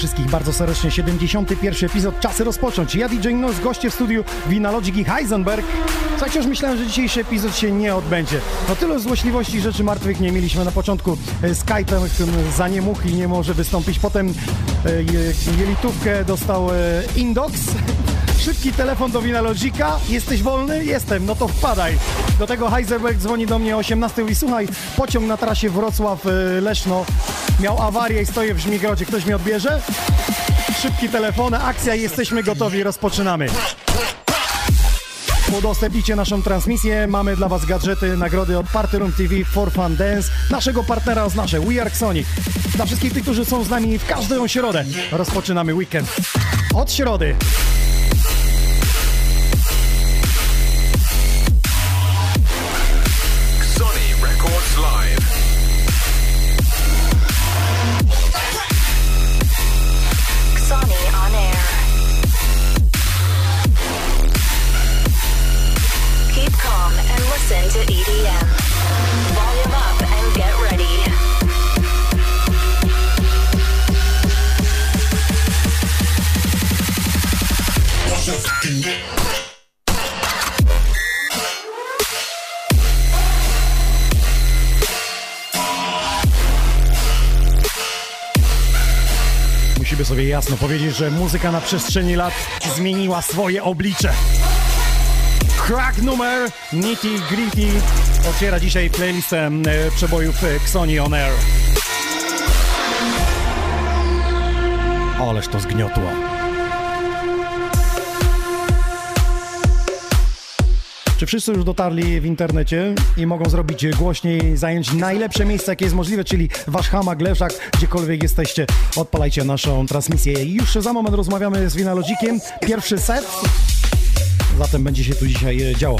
wszystkich bardzo serdecznie. 71 epizod, czasy rozpocząć. Ja DJ Nos, goście w studiu Winalogic i Heisenberg. Słuchajcie, myślałem, że dzisiejszy epizod się nie odbędzie. No tyle złośliwości rzeczy martwych nie mieliśmy na początku. E, Skype'em e, za i nie może wystąpić. Potem e, je- jelitówkę dostał e, Indox. Szybki telefon do Winalogica. Jesteś wolny? Jestem. No to wpadaj. Do tego Heisenberg dzwoni do mnie o 18 i słuchaj, pociąg na trasie Wrocław-Leszno miał awarię i stoję w Żmigrodzie. Ktoś mnie odbierze? Szybki telefon, akcja jesteśmy gotowi, rozpoczynamy. Udostępnicie naszą transmisję. Mamy dla Was gadżety, nagrody od Party Room TV, For Fun Dance, naszego partnera oznaczę We Are Sonic. Dla wszystkich tych, którzy są z nami w każdą środę, rozpoczynamy weekend. Od środy. Jasno powiedzieć, że muzyka na przestrzeni lat zmieniła swoje oblicze. Crack numer Nitty Gritty otwiera dzisiaj playlistę e, przebojów e, Xoni On Air. Ależ to zgniotło. Czy wszyscy już dotarli w internecie i mogą zrobić głośniej, zająć najlepsze miejsce, jakie jest możliwe, czyli wasz hamak, leżak, gdziekolwiek jesteście, odpalajcie naszą transmisję. Już za moment rozmawiamy z Winalogikiem. Pierwszy set, zatem będzie się tu dzisiaj e, działo.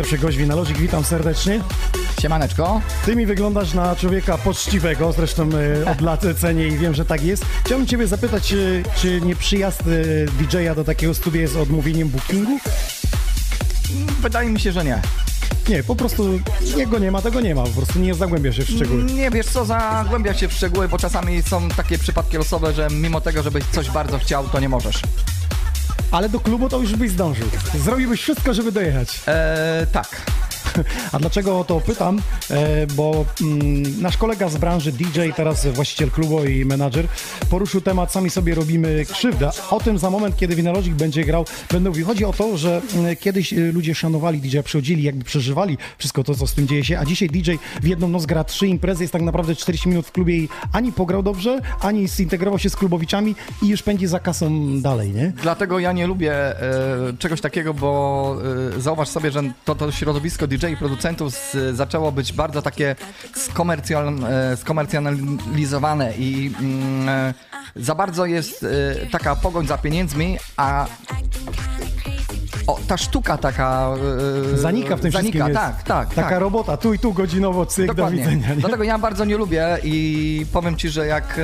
Pierwszy gość Winalogik, witam serdecznie. Siemaneczko. Ty mi wyglądasz na człowieka poczciwego, zresztą e, od lat cenię i wiem, że tak jest. Chciałbym ciebie zapytać, e, czy nie przyjazd e, DJ-a do takiego studia jest odmówieniem bookingu? Wydaje mi się, że nie. Nie, po prostu jego nie ma, tego nie ma, po prostu nie zagłębia się w szczegóły. Nie wiesz co, zagłębia się w szczegóły, bo czasami są takie przypadki losowe, że mimo tego, żebyś coś bardzo chciał, to nie możesz. Ale do klubu to już byś zdążył. Zrobiłbyś wszystko, żeby dojechać. Eee, tak. A dlaczego o to pytam? E, bo mm, nasz kolega z branży DJ, teraz właściciel klubu i menadżer, poruszył temat Sami sobie robimy krzywdę. O tym za moment, kiedy Winalogic będzie grał, będę mówił. Chodzi o to, że mm, kiedyś y, ludzie szanowali DJ, przychodzili, jakby przeżywali wszystko to, co z tym dzieje się, a dzisiaj DJ w jedną noc gra trzy imprezy, jest tak naprawdę 40 minut w klubie i ani pograł dobrze, ani zintegrował się z klubowiczami i już pędzi za kasą dalej, nie? Dlatego ja nie lubię e, czegoś takiego, bo e, zauważ sobie, że to, to środowisko DJ i producentów z, zaczęło być bardzo takie e, skomercjalizowane i mm, e, za bardzo jest e, taka pogoń za pieniędzmi, a o, ta sztuka taka... e, Zanika w tym zanika, wszystkim. jest tak, tak. Taka tak. robota, tu i tu godzinowo, cyk, do Dokładnie. widzenia. Nie? Dlatego ja bardzo nie lubię i powiem ci, że jak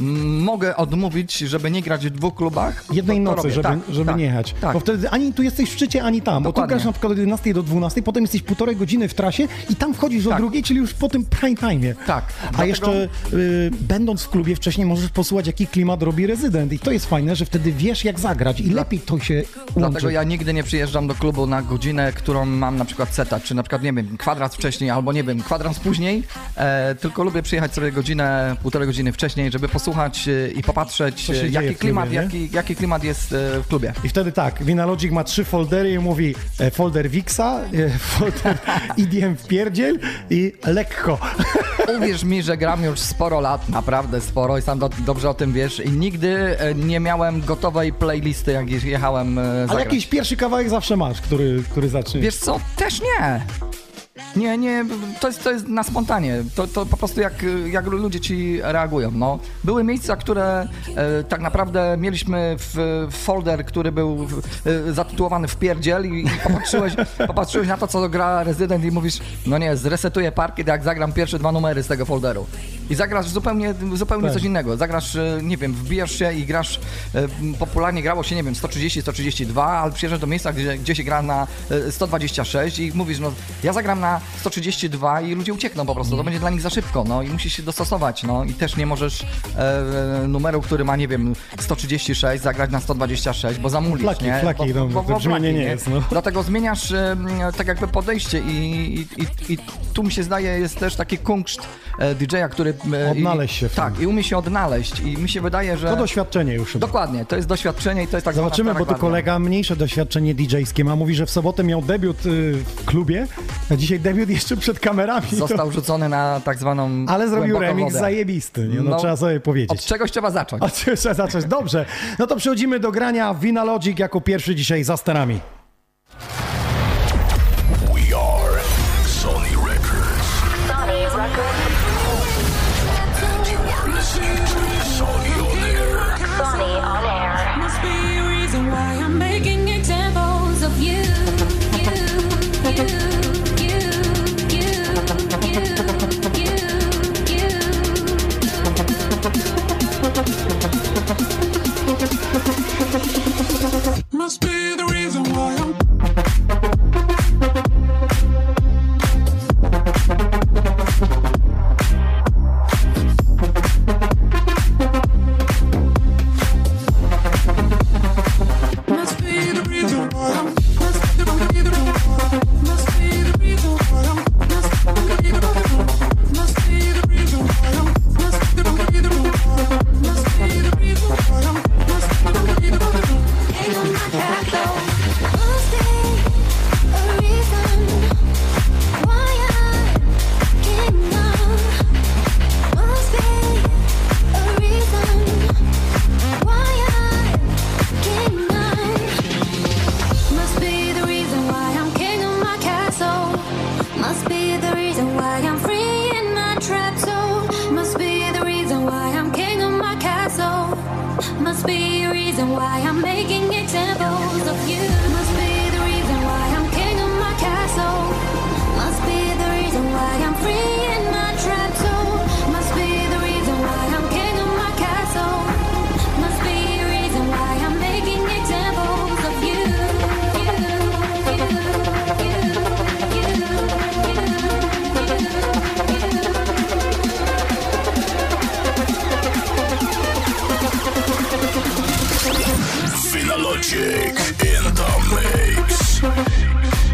mogę odmówić, żeby nie grać w dwóch klubach, jednej to, to nocy, robię. żeby, tak, żeby tak, nie jechać. Tak. Bo wtedy ani tu jesteś w szczycie, ani tam. Bo tu Dokładnie. grasz na przykład od 11 do 12, potem jesteś półtorej godziny w trasie i tam wchodzisz o Tak. drugiej, czyli już po tym prime time. Tak. A Dlatego- jeszcze y, będąc w klubie wcześniej możesz posłuchać, jaki klimat robi rezydent. I to jest fajne, że wtedy wiesz, jak zagrać i lepiej to się łączy. Dlatego ja nigdy nie przyjeżdżam do klubu na godzinę, którą mam na przykład seta, czy na przykład, nie wiem, kwadrans wcześniej, albo nie wiem, kwadrans później, e, tylko lubię przyjechać sobie godzinę, półtorej godziny wcześniej, żeby posłuchać e, i popatrzeć, e, jaki klubie, klimat, jaki, jaki klimat jest e, w klubie. I wtedy tak, Winalogic ma trzy foldery i mówi folder Wixa, folder EDM w pierdziel i lekko. Uwierz mi, że gram już sporo lat, naprawdę sporo i sam do, dobrze o tym wiesz i nigdy nie miałem gotowej playlisty, jak je- jechałem e, Ale zagrać. jakiś pierwszy kawałek zawsze masz, który, który zacznie. Wiesz co, też nie. Nie, nie, to jest, to jest na spontanie. To, to po prostu jak, jak ludzie ci reagują. No. Były miejsca, które e, tak naprawdę mieliśmy w, w folder, który był w, e, zatytułowany w pierdziel i, i popatrzyłeś, popatrzyłeś na to, co gra rezydent i mówisz, no nie, zresetuję parkiet, jak zagram pierwsze dwa numery z tego folderu. I zagrasz zupełnie, zupełnie Tak. coś innego. Zagrasz, e, nie wiem, wbijasz się i grasz, e, popularnie grało się, nie wiem, 130, 132, ale przyjeżdżasz do miejsca, gdzie, gdzie się gra na e, 126 i mówisz, no ja zagram na 132 i ludzie uciekną po prostu, to będzie dla nich za szybko, no i musisz się dostosować, no i też nie możesz e, numeru, który ma, nie wiem, 136 zagrać na 126, bo zamulisz, Flaki, nie? flaki, no, to brzmienie nie jest, no. Dlatego zmieniasz e, tak jakby podejście i, i, i, i tu mi się zdaje jest też taki kunszt e, DJ-a, który... e, Odnaleźć się w tym. Tak, i umie się odnaleźć i mi się wydaje, że... To doświadczenie już. chyba. Dokładnie, to jest doświadczenie i to jest tak Zobaczymy, bo tu kolega mniejsze doświadczenie DJ-skie ma. Mówi, że w sobotę miał debiut y, w klubie, a dzisiaj debiut jeszcze przed kamerami. To... Został rzucony na tak zwaną Ale zrobił remix wodę. zajebisty, nie? No, No, trzeba sobie powiedzieć. Od czegoś trzeba zacząć. Od czego trzeba zacząć? Dobrze. No to przechodzimy do grania Vinalogic jako pierwszy dzisiaj za sterami. Logic in the mix.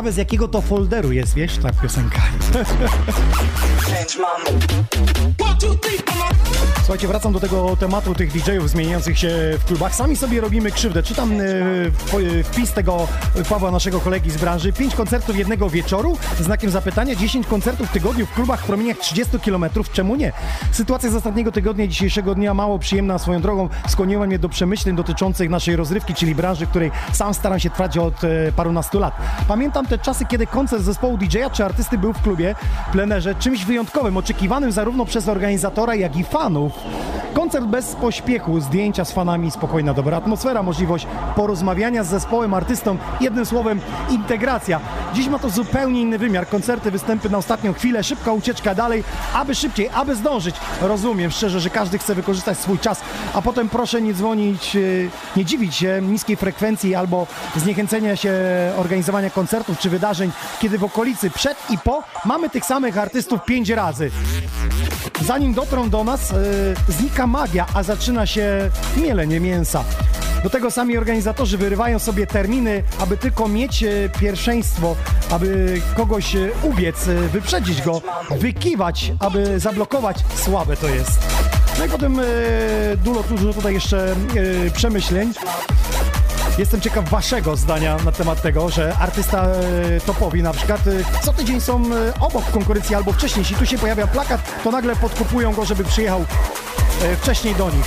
Ciekawe z jakiego to folderu jest, wiesz, ta piosenka. Słuchajcie, wracam do tego tematu tych DJ-ów zmieniających się w klubach. Sami sobie robimy krzywdę. Czytam e, e, wpis tego Pawła, naszego kolegi z branży. 5 koncertów jednego wieczoru, znakiem zapytania, 10 koncertów w tygodniu w klubach w promieniach 30 km. Czemu nie? Sytuacja z ostatniego tygodnia dzisiejszego dnia mało przyjemna swoją drogą skłoniła mnie do przemyśleń dotyczących naszej rozrywki, czyli branży, której sam staram się trwać od e, parunastu lat. Pamiętam te czasy, kiedy koncert zespołu DJ-a czy artysty był w klubie, plenerze, czymś wyjątkowym, oczekiwanym zarówno przez organizatora, jak i fanów. Koncert bez pośpiechu, zdjęcia z fanami, spokojna, dobra atmosfera, możliwość porozmawiania z zespołem, artystą, jednym słowem integracja. Dziś ma to zupełnie inny wymiar. Koncerty, występy na ostatnią chwilę, szybka ucieczka dalej, aby szybciej, aby zdążyć. Rozumiem szczerze, że każdy chce wykorzystać swój czas, a potem proszę nie dzwonić, yy, nie dziwić się niskiej frekwencji albo zniechęcenia się organizowania koncertów czy wydarzeń, kiedy w okolicy przed i po mamy tych samych artystów pięć razy. Zanim dotrą do nas, yy, znika magia, a zaczyna się mielenie mięsa. Do tego sami organizatorzy wyrywają sobie terminy, aby tylko mieć e, pierwszeństwo, aby kogoś e, ubiec, wyprzedzić go, wykiwać, aby zablokować. Słabe to jest. No i potem dużo, dużo tutaj jeszcze przemyśleń. Jestem ciekaw waszego zdania na temat tego, że artysta e, topowi na przykład e, co tydzień są e, obok konkurencji albo wcześniej. Jeśli tu się pojawia plakat, to nagle podkupują go, żeby przyjechał wcześniej do nich.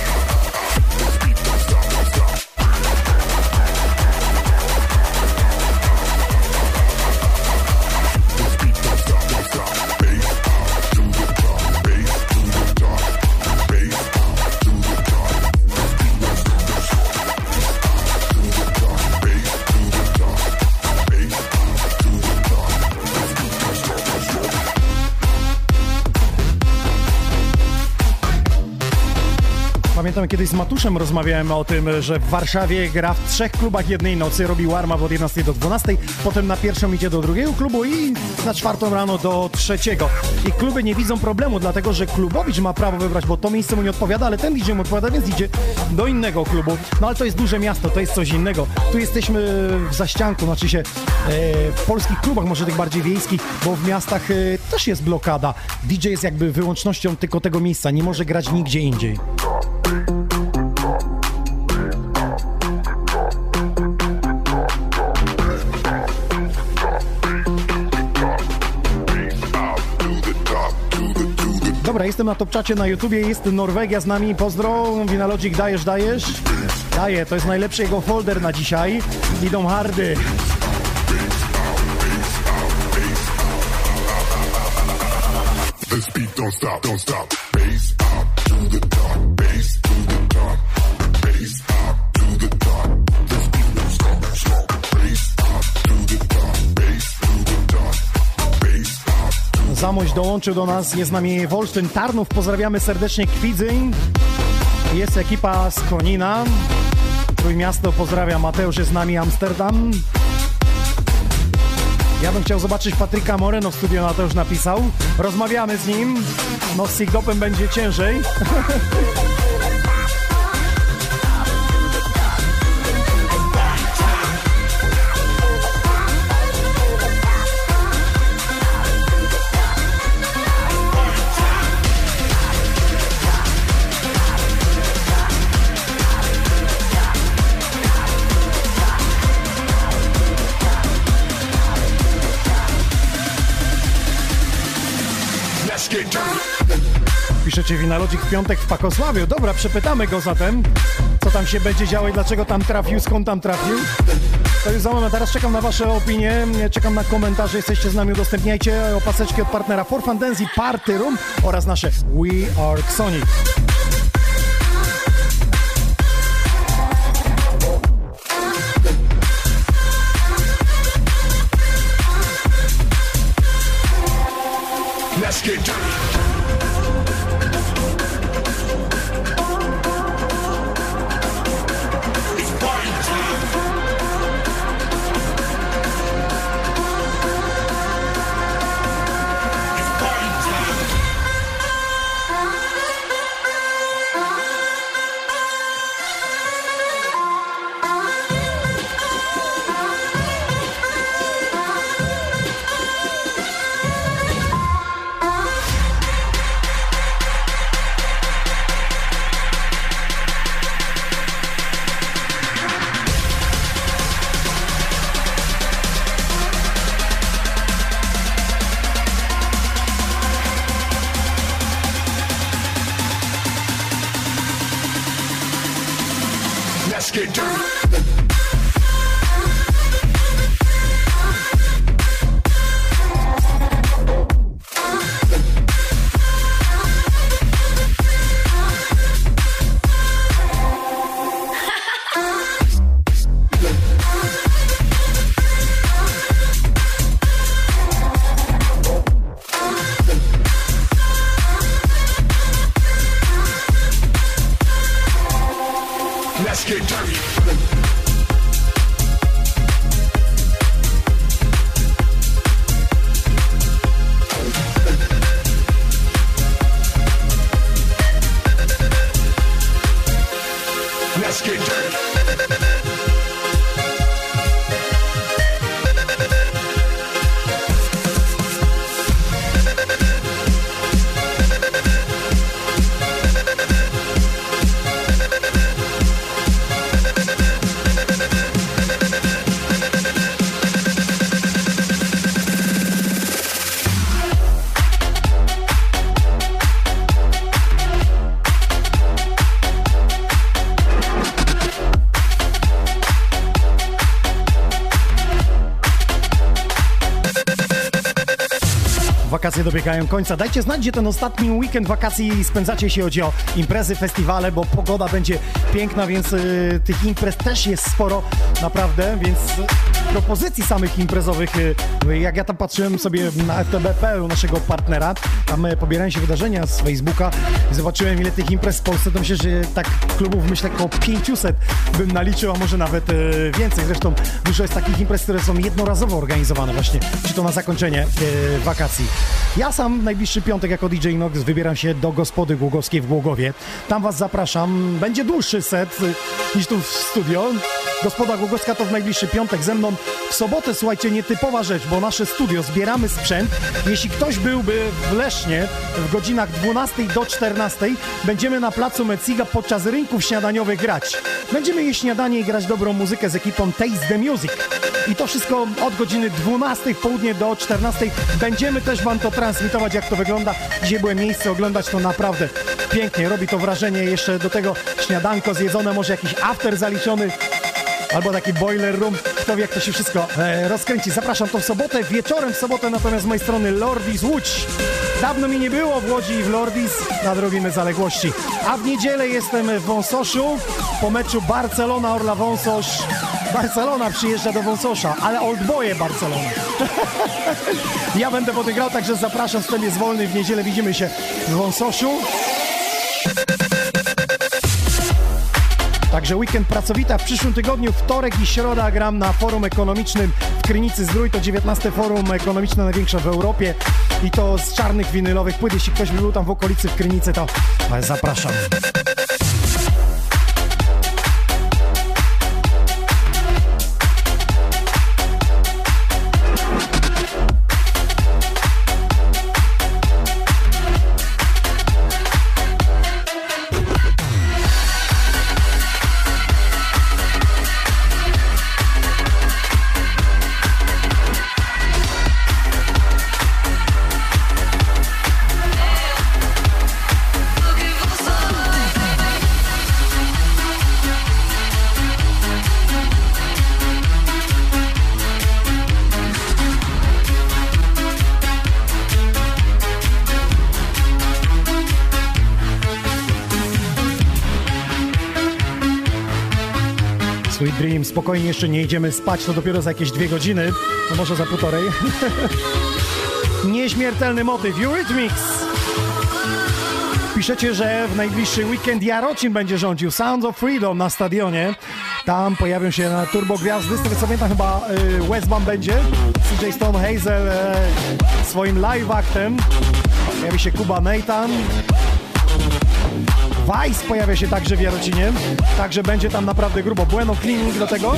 Pamiętam kiedyś z Matuszem rozmawiałem o tym, że w Warszawie gra w trzech klubach jednej nocy, robi warm od 11 do 12, potem na pierwszą idzie do drugiego klubu i na czwartą rano do trzeciego. I kluby nie widzą problemu, dlatego że klubowicz ma prawo wybrać, bo to miejsce mu nie odpowiada, ale ten DJ mu odpowiada, więc idzie do innego klubu. No ale to jest duże miasto, to jest coś innego. Tu jesteśmy w zaścianku, znaczy się e, w polskich klubach, może tych bardziej wiejskich, bo w miastach e, też jest blokada. DJ jest jakby wyłącznością tylko tego miejsca, nie może grać nigdzie indziej. Dobra, jestem na topczacie na YouTubie, jest Norwegia z nami, pozdro, Winalogic, dajesz, dajesz? Daję, to jest najlepszy jego folder na dzisiaj, idą hardy. This beat don't stop, don't stop. Bass to the up. Zamość dołączył do nas, jest z nami Wolsztyn Tarnów, pozdrawiamy serdecznie Kwidzyń. Jest ekipa z Konina. Trójmiasto pozdrawia, Mateusz jest z nami, Amsterdam. Ja bym chciał zobaczyć Patryka Moreno w studio, na to już napisał. Rozmawiamy z nim. No z Sigdopem będzie ciężej. Piszecie Winalodzik w piątek w Pakosławiu. Dobra, przepytamy go zatem, co tam się będzie działo i dlaczego tam trafił, skąd tam trafił. To już za moment, teraz czekam na wasze opinie, czekam na komentarze, jesteście z nami, udostępniajcie opaseczki od partnera For i Party Room oraz nasze We Are Sonic. Let's get dirty. Dobiegają końca. Dajcie znać, gdzie ten ostatni weekend wakacji spędzacie, jeśli chodzi o imprezy, festiwale, bo pogoda będzie piękna, więc y, tych imprez też jest sporo, naprawdę, więc y, propozycji samych imprezowych, y, jak ja tam patrzyłem sobie na FTBP, u naszego partnera, tam y, pobierałem się wydarzenia z Facebooka i zobaczyłem, ile tych imprez w Polsce, to myślę, że tak klubów, myślę, około 500 bym naliczył, a może nawet y, więcej. Zresztą dużo jest takich imprez, które są jednorazowo organizowane właśnie, czy to na zakończenie y, wakacji. Ja sam w najbliższy piątek jako DJ Nox wybieram się do Gospody Głogowskiej w Głogowie. Tam was zapraszam. Będzie dłuższy set niż tu w studio. Gospoda Głogowska to w najbliższy piątek ze mną. W sobotę, słuchajcie, nietypowa rzecz, bo nasze studio, zbieramy sprzęt. Jeśli ktoś byłby w Lesznie w godzinach 12 do 14, będziemy na placu Meciga podczas rynków śniadaniowych grać. Będziemy jeść śniadanie i grać dobrą muzykę z ekipą Taste the Music. I to wszystko od godziny 12 w południe do 14. Będziemy też wam to transmitować, jak to wygląda. Dzisiaj byłem miejsce oglądać to naprawdę pięknie. Robi to wrażenie. Jeszcze do tego śniadanko zjedzone, może jakiś after zaliczony. Albo taki boiler room, kto wie jak to się wszystko e, rozkręci. Zapraszam to w sobotę, wieczorem w sobotę natomiast z mojej strony Lordis Łódź. Dawno mi nie było w Łodzi i w Lordis, nadrobimy zaległości. A w niedzielę jestem w Wąsoszu po meczu Barcelona-Orla Wąsosz. Barcelona przyjeżdża do Wąsosza, ale oldboje Barcelona. ja będę potem grał, także zapraszam, wtedy jest wolny. W niedzielę widzimy się w Wąsoszu. Także weekend pracowita. W przyszłym tygodniu, wtorek i środa gram na forum ekonomicznym w Krynicy Zdrój. To 19 forum ekonomiczne, największe w Europie. I to z czarnych winylowych płyt. Jeśli ktoś by był tam w okolicy w Krynicy, to e, zapraszam. Spokojnie jeszcze nie idziemy spać, to dopiero za jakieś dwie godziny, no może za półtorej. Nieśmiertelny motyw, Eurythmics. Piszecie, że w najbliższy weekend Jarocin będzie rządził Sounds of Freedom na stadionie. Tam pojawią się na turbo gwiazdy, z tego co pamiętam chyba y, Westbam będzie, CJ Stone Hazel e, swoim live actem. Pojawi się Kuba Nathan, Vice pojawia się także w Jarocinie, także będzie tam naprawdę grubo. Bueno Cleaning do tego.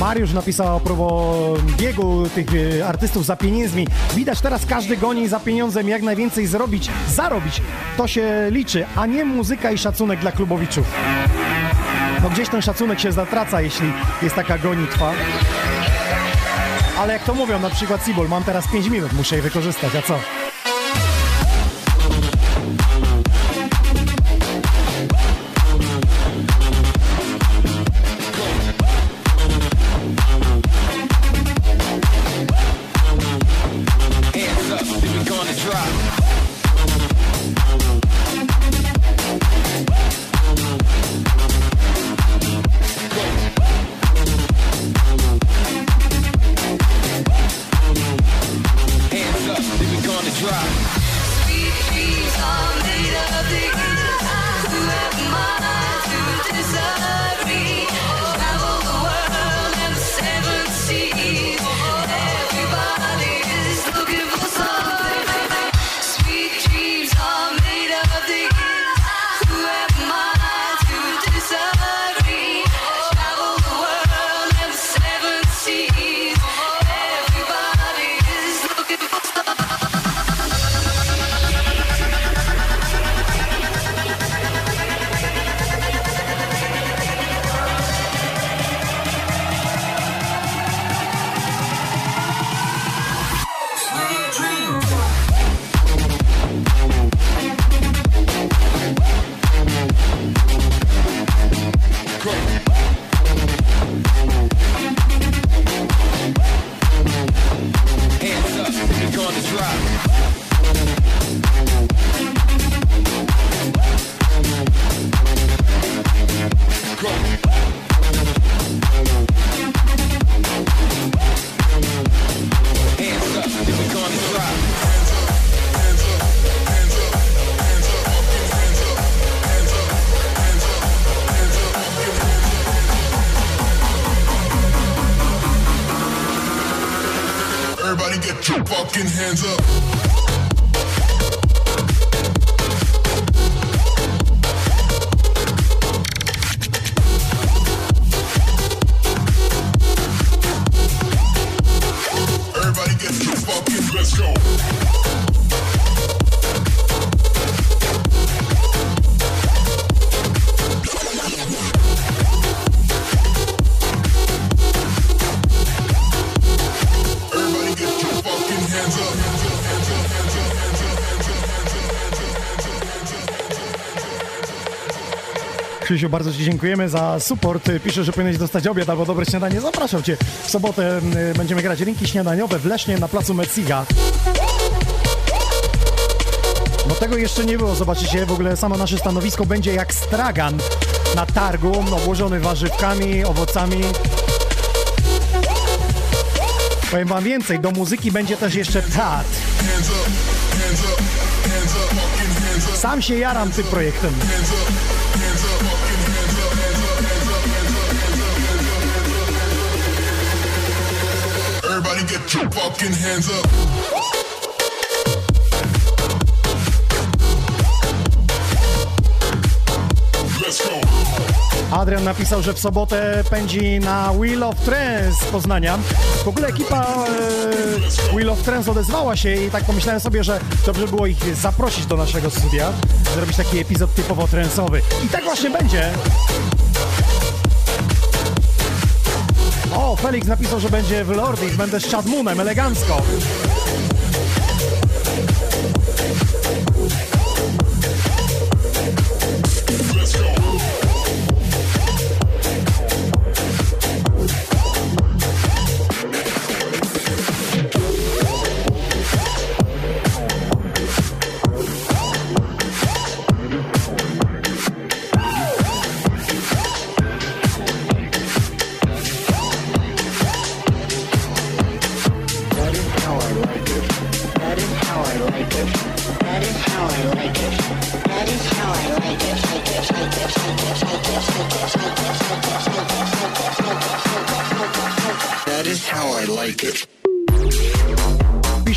Mariusz napisał a propos biegu tych e, artystów za pieniędzmi. Widać teraz każdy goni za pieniądzem jak najwięcej zrobić, zarobić. To się liczy, a nie muzyka i szacunek dla klubowiczów. No gdzieś ten szacunek się zatraca, jeśli jest taka gonitwa. Ale jak to mówią, na przykład Sibol, mam teraz 5 minut, muszę je wykorzystać, a co? Krzysiu, bardzo Ci dziękujemy za support. Pisze, że powinieneś dostać obiad albo dobre śniadanie. Zapraszam Cię. W sobotę będziemy grać linki śniadaniowe w Lesznie na placu Metsiga. No tego jeszcze nie było, zobaczycie, w ogóle samo nasze stanowisko będzie jak stragan na targu, obłożony warzywkami, owocami. Powiem wam więcej, do muzyki będzie też jeszcze pad. Sam się jaram tym projektem. Everybody get your fucking hands up. Adrian napisał, że w sobotę pędzi na Wheel of Trance z Poznania. W ogóle ekipa e, Wheel of Trance odezwała się i tak pomyślałem sobie, że dobrze było ich zaprosić do naszego studia, zrobić taki epizod typowo trensowy. I tak właśnie będzie. Felix napisał, że będzie w Lordis, będę z Chad Moonem, elegancko.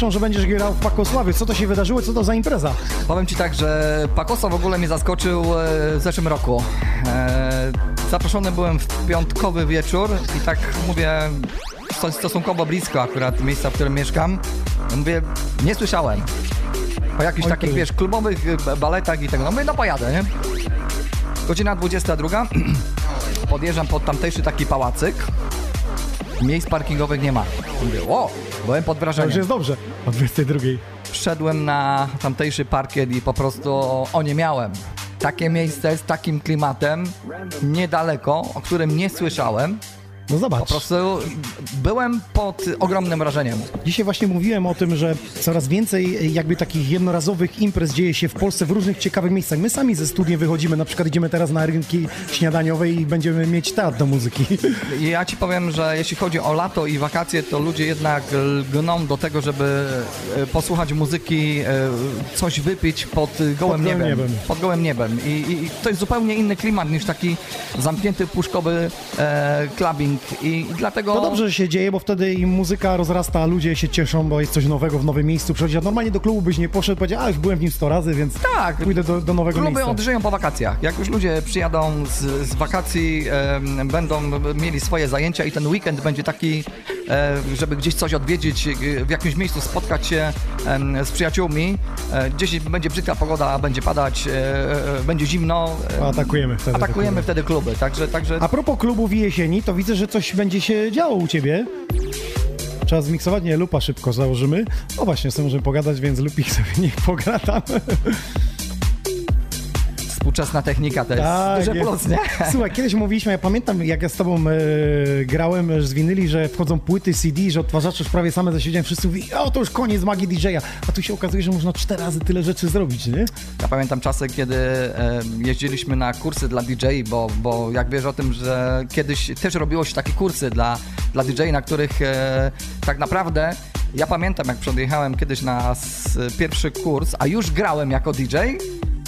Że będziesz grał w Pakosławie. Co to się wydarzyło? Co to za impreza? Powiem ci tak, że Pakosa w ogóle mnie zaskoczył e, w zeszłym roku. E, zaproszony byłem w piątkowy wieczór i tak mówię, sto- stosunkowo blisko akurat miejsca, w którym mieszkam. Mówię, nie słyszałem. O jakichś Oj, takich, ty. wiesz, klubowych e, baletach i tego. No mówię, no pojadę, nie? Godzina 22. Podjeżdżam pod tamtejszy taki pałacyk. Miejsc parkingowych nie ma. Mówię, o, byłem pod To już wrażeniem. jest dobrze. O 22. Wszedłem na tamtejszy parkiet i po prostu o nie miałem. Takie miejsce z takim klimatem, niedaleko, o którym nie słyszałem. No zobacz. Po prostu byłem pod ogromnym wrażeniem. Dzisiaj właśnie mówiłem o tym, że coraz więcej jakby takich jednorazowych imprez dzieje się w Polsce w różnych ciekawych miejscach. My sami ze studni wychodzimy, na przykład idziemy teraz na rynki śniadaniowe i będziemy mieć teatr do muzyki. Ja ci powiem, że jeśli chodzi o lato i wakacje, to ludzie jednak lgną do tego, żeby e, posłuchać muzyki, e, coś wypić pod gołym, gołym niebem. niebem. Pod gołym niebem. I, i, I to jest zupełnie inny klimat niż taki zamknięty, puszkowy e, clubbing. I, I dlatego... To dobrze, że się dzieje, bo wtedy im muzyka rozrasta, ludzie się cieszą, bo jest coś nowego w nowym miejscu. Przecież normalnie do klubu byś nie poszedł, powiedział, a już byłem w nim 100 razy, więc Tak. pójdę do, do nowego Kluby miejsca. odżyją po wakacjach. Jak już ludzie przyjadą z, z wakacji, em, będą mieli swoje zajęcia i ten weekend będzie taki, e, żeby gdzieś coś odwiedzić, e, w jakimś miejscu spotkać się em, z przyjaciółmi. E, gdzieś będzie brzydka pogoda, będzie padać, e, e, będzie zimno. e, Atakujemy wtedy. Atakujemy te kluby. wtedy kluby, także, także A propos klubów i jesieni, to widzę, że coś będzie się działo u ciebie. Trzeba zmiksować, nie, lupa szybko założymy. O właśnie, sobie możemy pogadać, więc lupik sobie niech pogra tam. Współczesna technika to jest Tak, duży jest. plus, nie? Słuchaj, kiedyś mówiliśmy, ja pamiętam jak ja z tobą e, grałem z winyli, że wchodzą płyty CD, że odtwarzacze już prawie same zasiedziałem, wszyscy mówili, o to już koniec magii DJ-a, a tu się okazuje, że można cztery razy tyle rzeczy zrobić, nie? Ja pamiętam czasy, kiedy e, jeździliśmy na kursy dla DJ, bo, bo jak wiesz o tym, że kiedyś też robiło się takie kursy dla, dla DJ, na których e, tak naprawdę ja pamiętam, jak podjechałem kiedyś na pierwszy kurs, a już grałem jako DJ.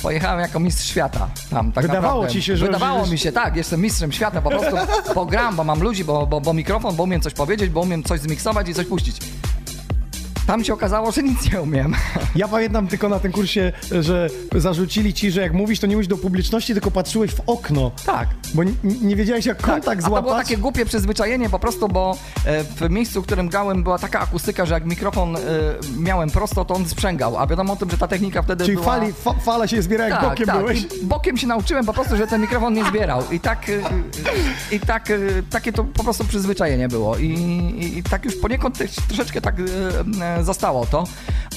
Pojechałem jako mistrz świata tam, tak Wydawało naprawdę. ci się, że- Wydawało że- mi się, tak, jestem mistrzem świata, po prostu pogram, bo mam ludzi, bo, bo, bo mikrofon, bo umiem coś powiedzieć, bo umiem coś zmiksować i coś puścić. Tam się okazało, że nic nie umiem. Ja pamiętam tylko na tym kursie, że zarzucili ci, że jak mówisz, to nie mówisz do publiczności, tylko patrzyłeś w okno, Tak. bo nie, nie wiedziałeś jak kontakt Tak, a to było złapać. takie głupie przyzwyczajenie po prostu, bo e, w miejscu, w którym grałem była taka akustyka, że jak mikrofon e, miałem prosto, to on sprzęgał, a wiadomo o tym, że ta technika wtedy Czyli była... fali, fa, fala się zbiera, jak tak, bokiem tak. byłeś. I bokiem się nauczyłem po prostu, że ten mikrofon nie zbierał. I tak, e, i tak takie to po prostu przyzwyczajenie było. I, i, i tak już poniekąd troszeczkę tak zastało to.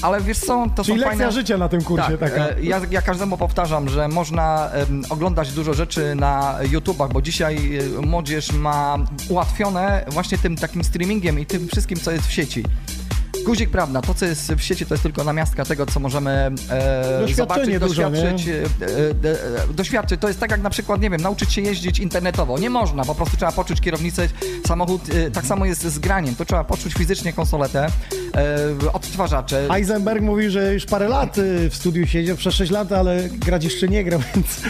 Ale wiesz co, to Czyli są lekcja fajne... życia na tym kursie Tak, taka. e, ja, ja każdemu powtarzam, że można oglądać dużo rzeczy na YouTubach, bo dzisiaj e, młodzież ma ułatwione właśnie tym takim streamingiem i tym wszystkim, co jest w sieci. Guzik, prawda, to co jest w sieci to jest tylko namiastka tego, co możemy e, zobaczyć, dużo, doświadczyć, e, e, e, doświadczyć. To jest tak jak na przykład, nie wiem, nauczyć się jeździć internetowo. Nie można, po prostu trzeba poczuć kierownicę, samochód, e, tak samo jest z graniem. To trzeba poczuć fizycznie konsoletę, e, odtwarzacze. Heisenberg mówi, że już parę lat w studiu siedział, przez 6 lat, ale grać jeszcze nie grał, więc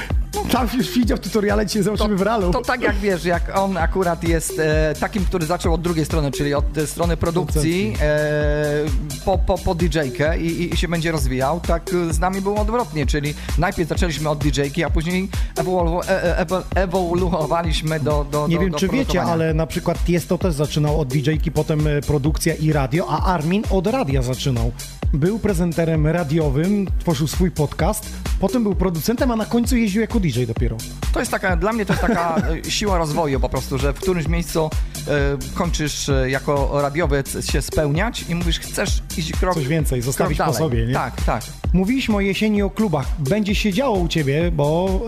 tam już widział w tutoriale, dzisiaj zobaczymy w realu. To tak jak wiesz, jak on akurat jest takim, który zaczął od drugiej strony, czyli od strony produkcji po, po, po DJ-kę i, i- się będzie rozwijał, tak e, z nami było odwrotnie, czyli najpierw zaczęliśmy od DJ-ki, a później ewolu, e, e, ewo- ewoluowaliśmy do, do Nie do, wiem, do czy wiecie, ale na przykład Tiesto też zaczynał od DJ-ki, potem e, produkcja i radio, a Armin od radia zaczynał. Był prezenterem radiowym, tworzył swój podcast, potem był producentem, a na końcu jeździł jako DJ dopiero. To jest taka, dla mnie to jest taka e, siła rozwoju po prostu, że w którymś miejscu e, kończysz e, jako radiowiec się spełniać i mówisz, chcesz iść krok Coś więcej, zostawić po sobie, nie? Tak, tak. Mówiliśmy o jesieni, o klubach. Będzie się działo u ciebie, bo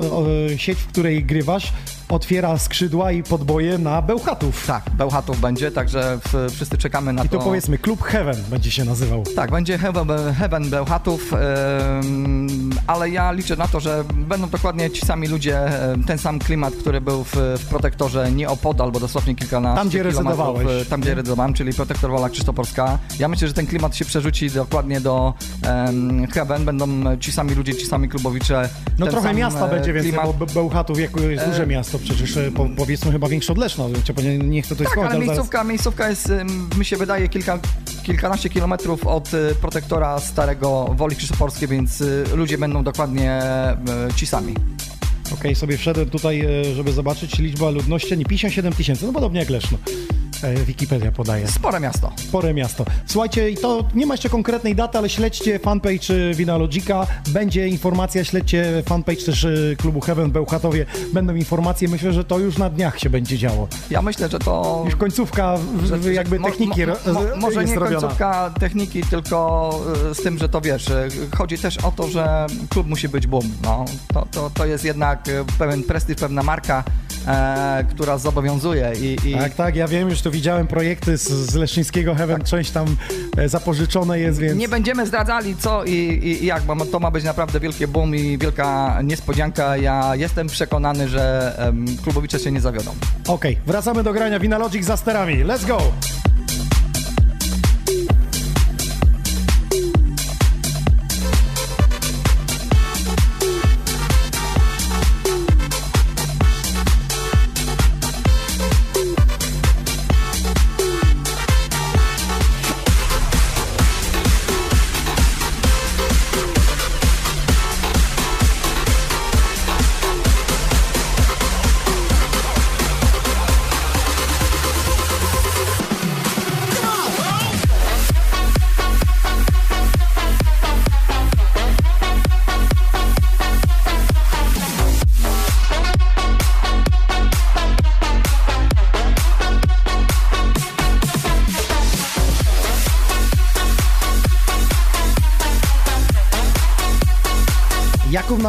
sieć, w której grywasz, otwiera skrzydła i podboje na Bełchatów. Tak, Bełchatów będzie, także wszyscy czekamy na I to to. powiedzmy, klub Heaven będzie się nazywał. Tak, będzie Heaven, Heaven Bełchatów, ale ja liczę na to, że będą dokładnie ci sami ludzie, ten sam klimat, który był w, w Protektorze nieopodal, bo dosłownie kilkanaście Tam, gdzie rezydowałeś. e, Tam, gdzie rezydowałem, czyli Protektor Wola Krzysztoporska. Ja myślę, że ten klimat się przerzuci dokładnie do Heaven, będą ci sami ludzie, ci sami klubowicze. No trochę miasta e, będzie więcej, klimat. bo Be- Bełchatów jako jest E, duże miasto, przecież e, po, powiedzmy chyba większe od Leszna, pewnie nie chcę tutaj Tak, ale ale zaraz... miejscówka, miejscówka jest, mi się wydaje, kilka, kilkanaście kilometrów od y, protektora starego Woli Krzyżoporskie, więc y, ludzie będą dokładnie ci sami. Okej, sobie wszedłem tutaj, e, żeby zobaczyć liczba ludności, nie 57 tysięcy, no podobnie jak Leszno. E, Wikipedia podaje. Spore miasto. Spore miasto. Słuchajcie, i to nie ma jeszcze konkretnej daty, ale śledźcie fanpage Winalogica. Będzie informacja, śledźcie fanpage też e, klubu Heaven Bełchatowie. Będą informacje. Myślę, że to już na dniach się będzie działo. Ja myślę, że to... Już końcówka że- jakby mo- techniki mo, mo, z- Może jest nie robiona. końcówka techniki, tylko z tym, że to wiesz, chodzi też o to, że klub musi być boom. No, to, to, to jest jednak pewien prestiż, pewna marka, e, która zobowiązuje i, i Tak, tak, ja wiem, już tu widziałem projekty z, z Leszczyńskiego Heaven, część tam e, zapożyczone jest, więc... Tak. Nie będziemy zdradzali co i, i, i jak, bo to ma być naprawdę wielkie boom i wielka niespodzianka. Ja jestem przekonany, że em, klubowicze się nie zawiodą. Okej, wracamy do grania Winalogic za sterami. Let's go!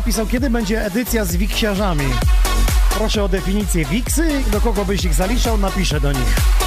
Napisał, kiedy będzie edycja z wiksiarzami. Proszę o definicję wiksy, do kogo byś ich zaliczał, napiszę do nich.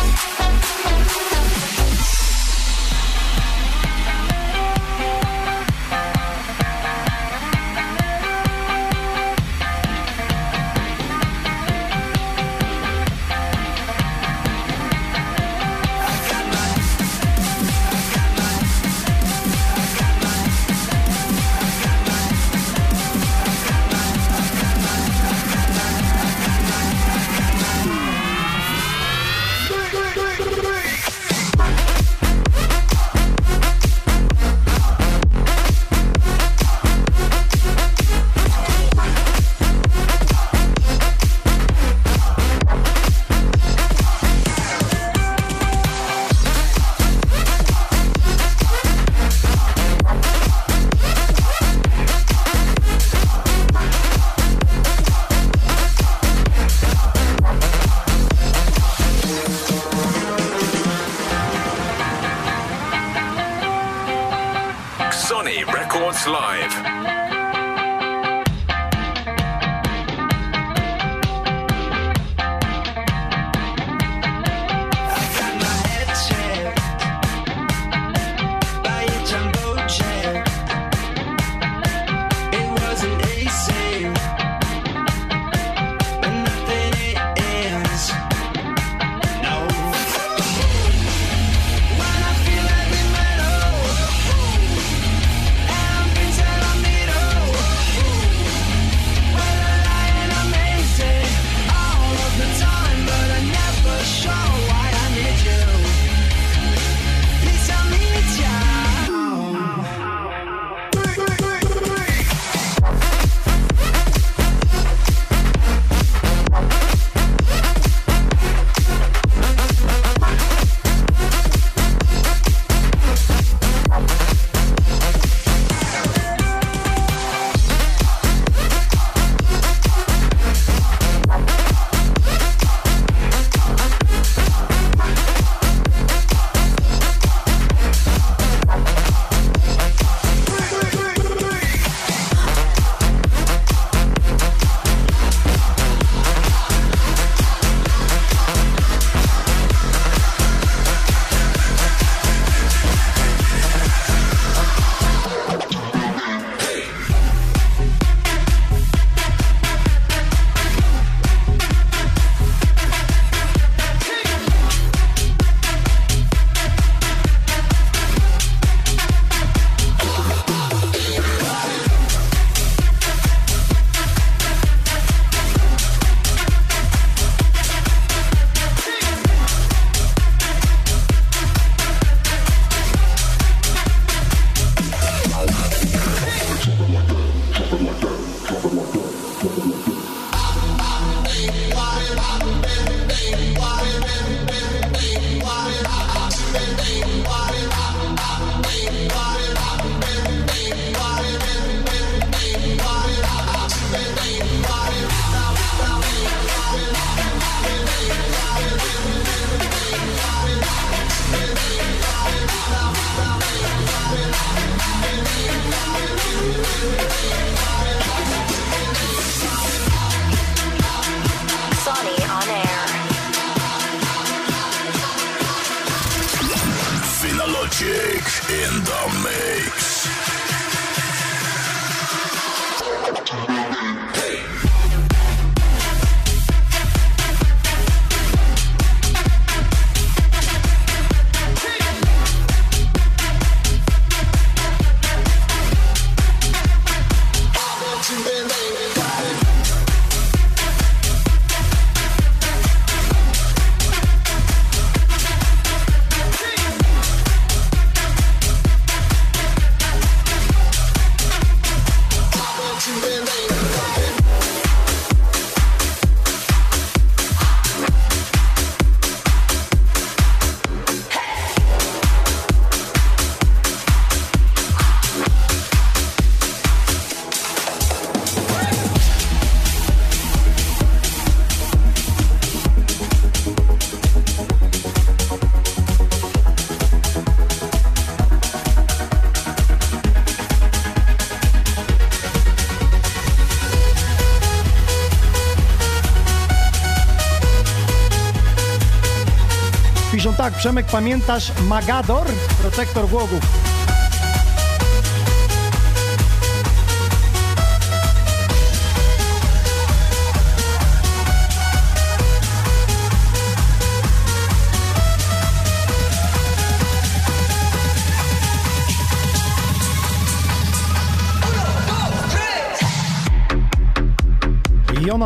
Tak, Przemek, pamiętasz Magador? Protektor Głogów.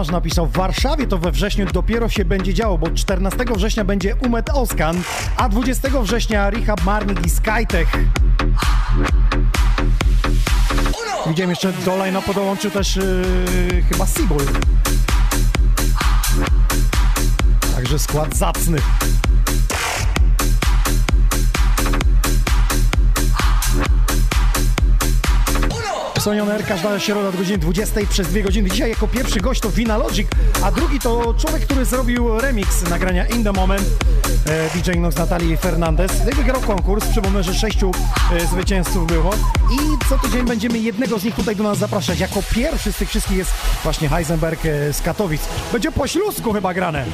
Jonasz napisał, w Warszawie to we wrześniu dopiero się będzie działo, bo 14 września będzie Umet Oskan, a 20 września Richard Marnik i Skytech. Widziałem jeszcze do line podłączył też yy, chyba Seabull. Także skład zacny. Sonioner, każda środa od godziny 20 przez dwie godziny. Dzisiaj jako pierwszy gość to Vina Logic, a drugi to człowiek, który zrobił remix nagrania In The Moment, e, DJ Nox Natalii Fernandez. Wygrał konkurs, przypomnę, że sześciu e, zwycięzców było i co tydzień będziemy jednego z nich tutaj do nas zapraszać. Jako pierwszy z tych wszystkich jest właśnie Heisenberg e, z Katowic. Będzie po ślusku chyba grane.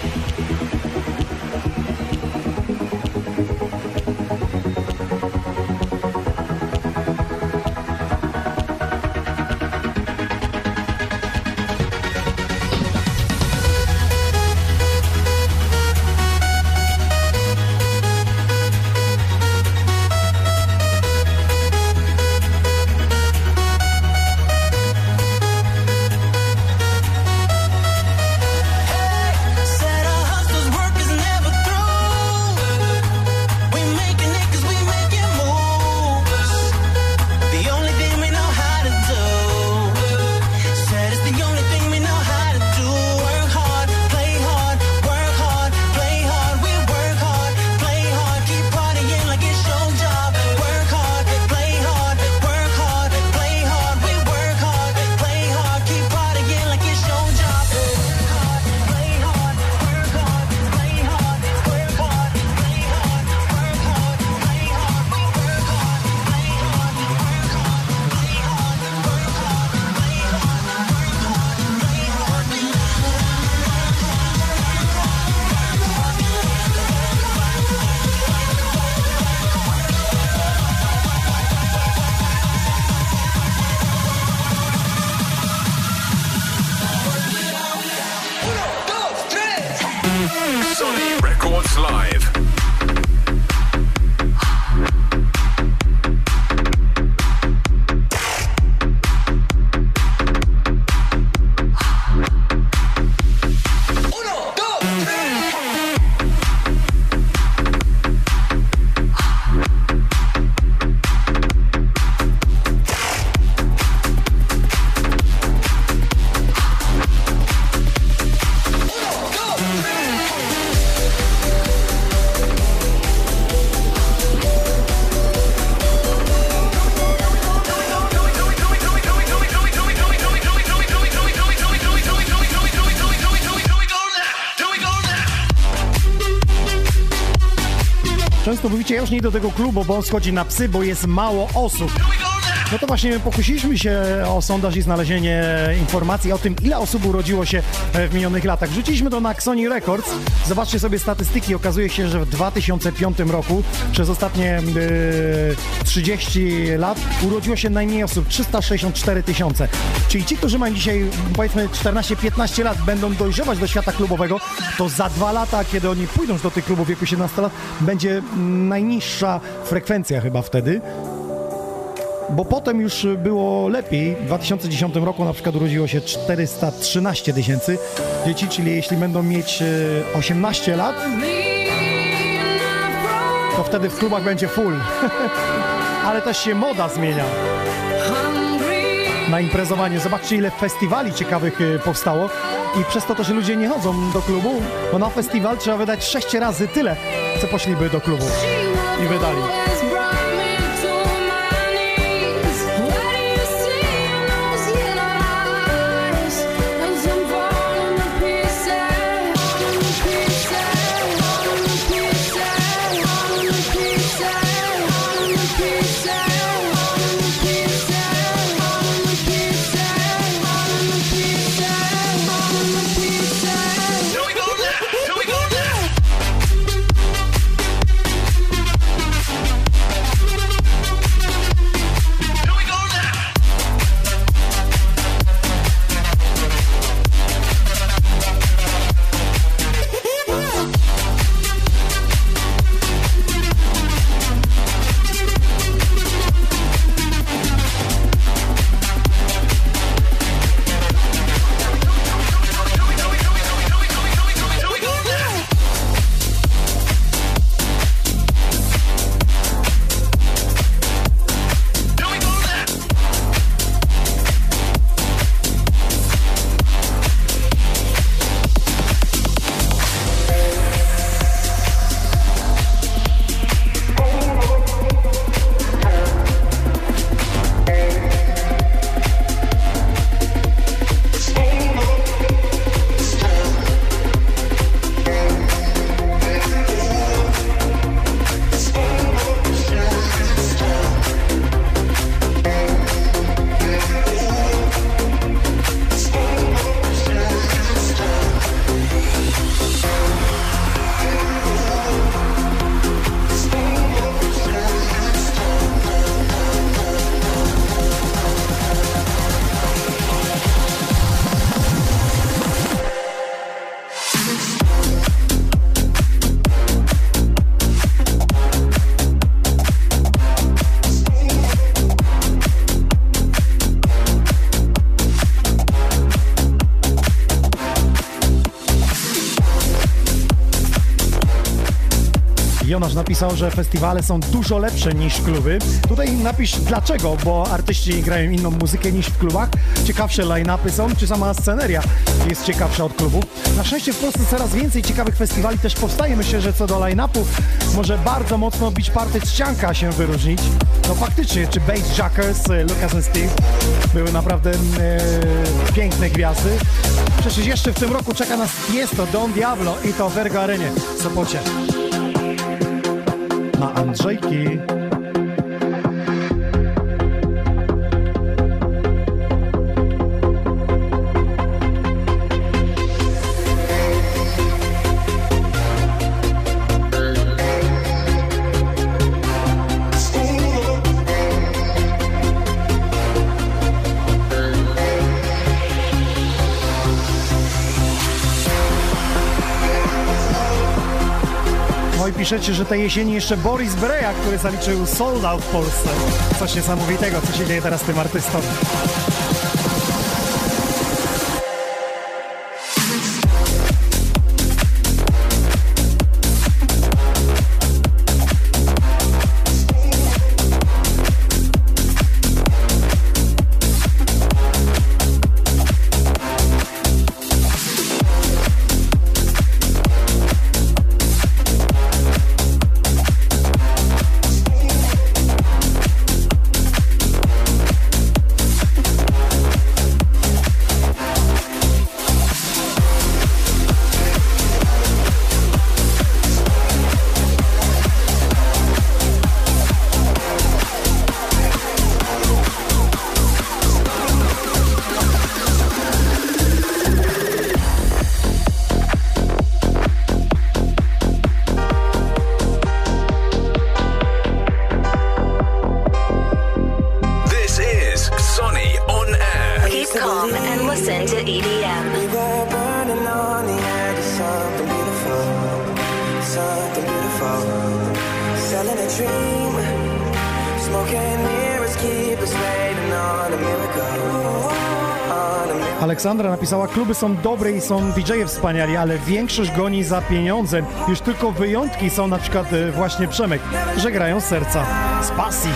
Mówicie, ja już nie do tego klubu, bo on schodzi na psy, bo jest mało osób. No to właśnie pokusiliśmy się o sondaż i znalezienie informacji o tym, ile osób urodziło się e, w minionych latach. Wrzuciliśmy to na Xoni Records. Zobaczcie sobie statystyki. Okazuje się, że w 2005 roku przez ostatnie e, 30 lat urodziło się najmniej osób, 364 tysiące. Czyli ci, którzy mają dzisiaj powiedzmy 14-15 lat, będą dojrzewać do świata klubowego, to za dwa lata, kiedy oni pójdą do tych klubów w wieku 17 lat, będzie najniższa frekwencja chyba wtedy. Bo potem już było lepiej. W 2010 roku na przykład urodziło się 413 tysięcy dzieci, czyli jeśli będą mieć e, 18 lat, to wtedy w klubach będzie full. Ale też się moda zmienia na imprezowanie. Zobaczcie, ile festiwali ciekawych e, powstało i przez to też ludzie nie chodzą do klubu, bo na festiwal trzeba wydać 6 razy tyle, co poszliby do klubu i wydali. Jonasz napisał, że festiwale są dużo lepsze niż kluby. Tutaj napisz dlaczego, bo artyści grają inną muzykę niż w klubach. Ciekawsze line-upy są, czy sama sceneria jest ciekawsza od klubu. Na szczęście w Polsce coraz więcej ciekawych festiwali też powstaje. Myślę, że co do line-upu może bardzo mocno Beach Party Trzcianka się wyróżnić. No faktycznie, czy Bass Jackers, e, Lucas and Steve były naprawdę e, piękne gwiazdy. Przecież jeszcze w tym roku czeka nas Tiesto, Don Diablo i to w Vergo Arenie Sopocie na Andrzejki. Piszecie, że tej jesieni jeszcze Boris Breja, który zaliczył sold out w Polsce. Coś niesamowitego, co się dzieje teraz z tym artystą. Aleksandra napisała, kluby są dobre i są DJ-e wspaniali, ale większość goni za pieniądzem. Już tylko wyjątki są na przykład e, właśnie Przemek, że grają z serca, z pasji.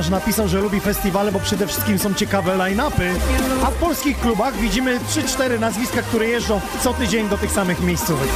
Jonasz napisał, że lubi festiwale, bo przede wszystkim są ciekawe line-upy, a w polskich klubach widzimy 3-4 nazwiska, które jeżdżą co tydzień do tych samych miejscówek.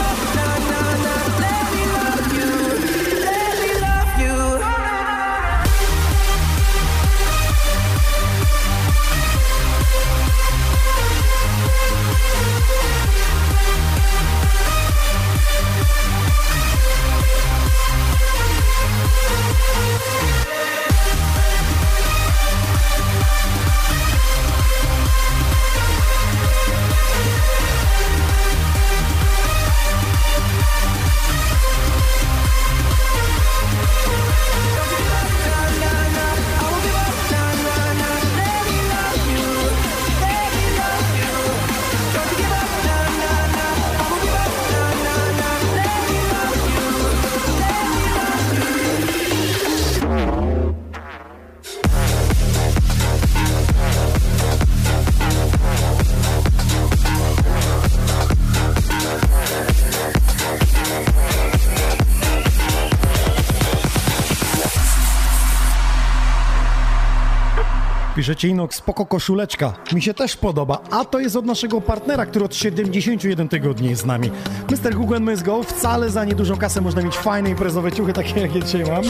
Piszecie Inok, spoko koszuleczka. Mi się też podoba. A to jest od naszego partnera, który od 71 tygodni jest z nami. Mr. Google Mys Go. Wcale za niedużą kasę można mieć fajne imprezowe ciuchy, takie jak ja dzisiaj mam.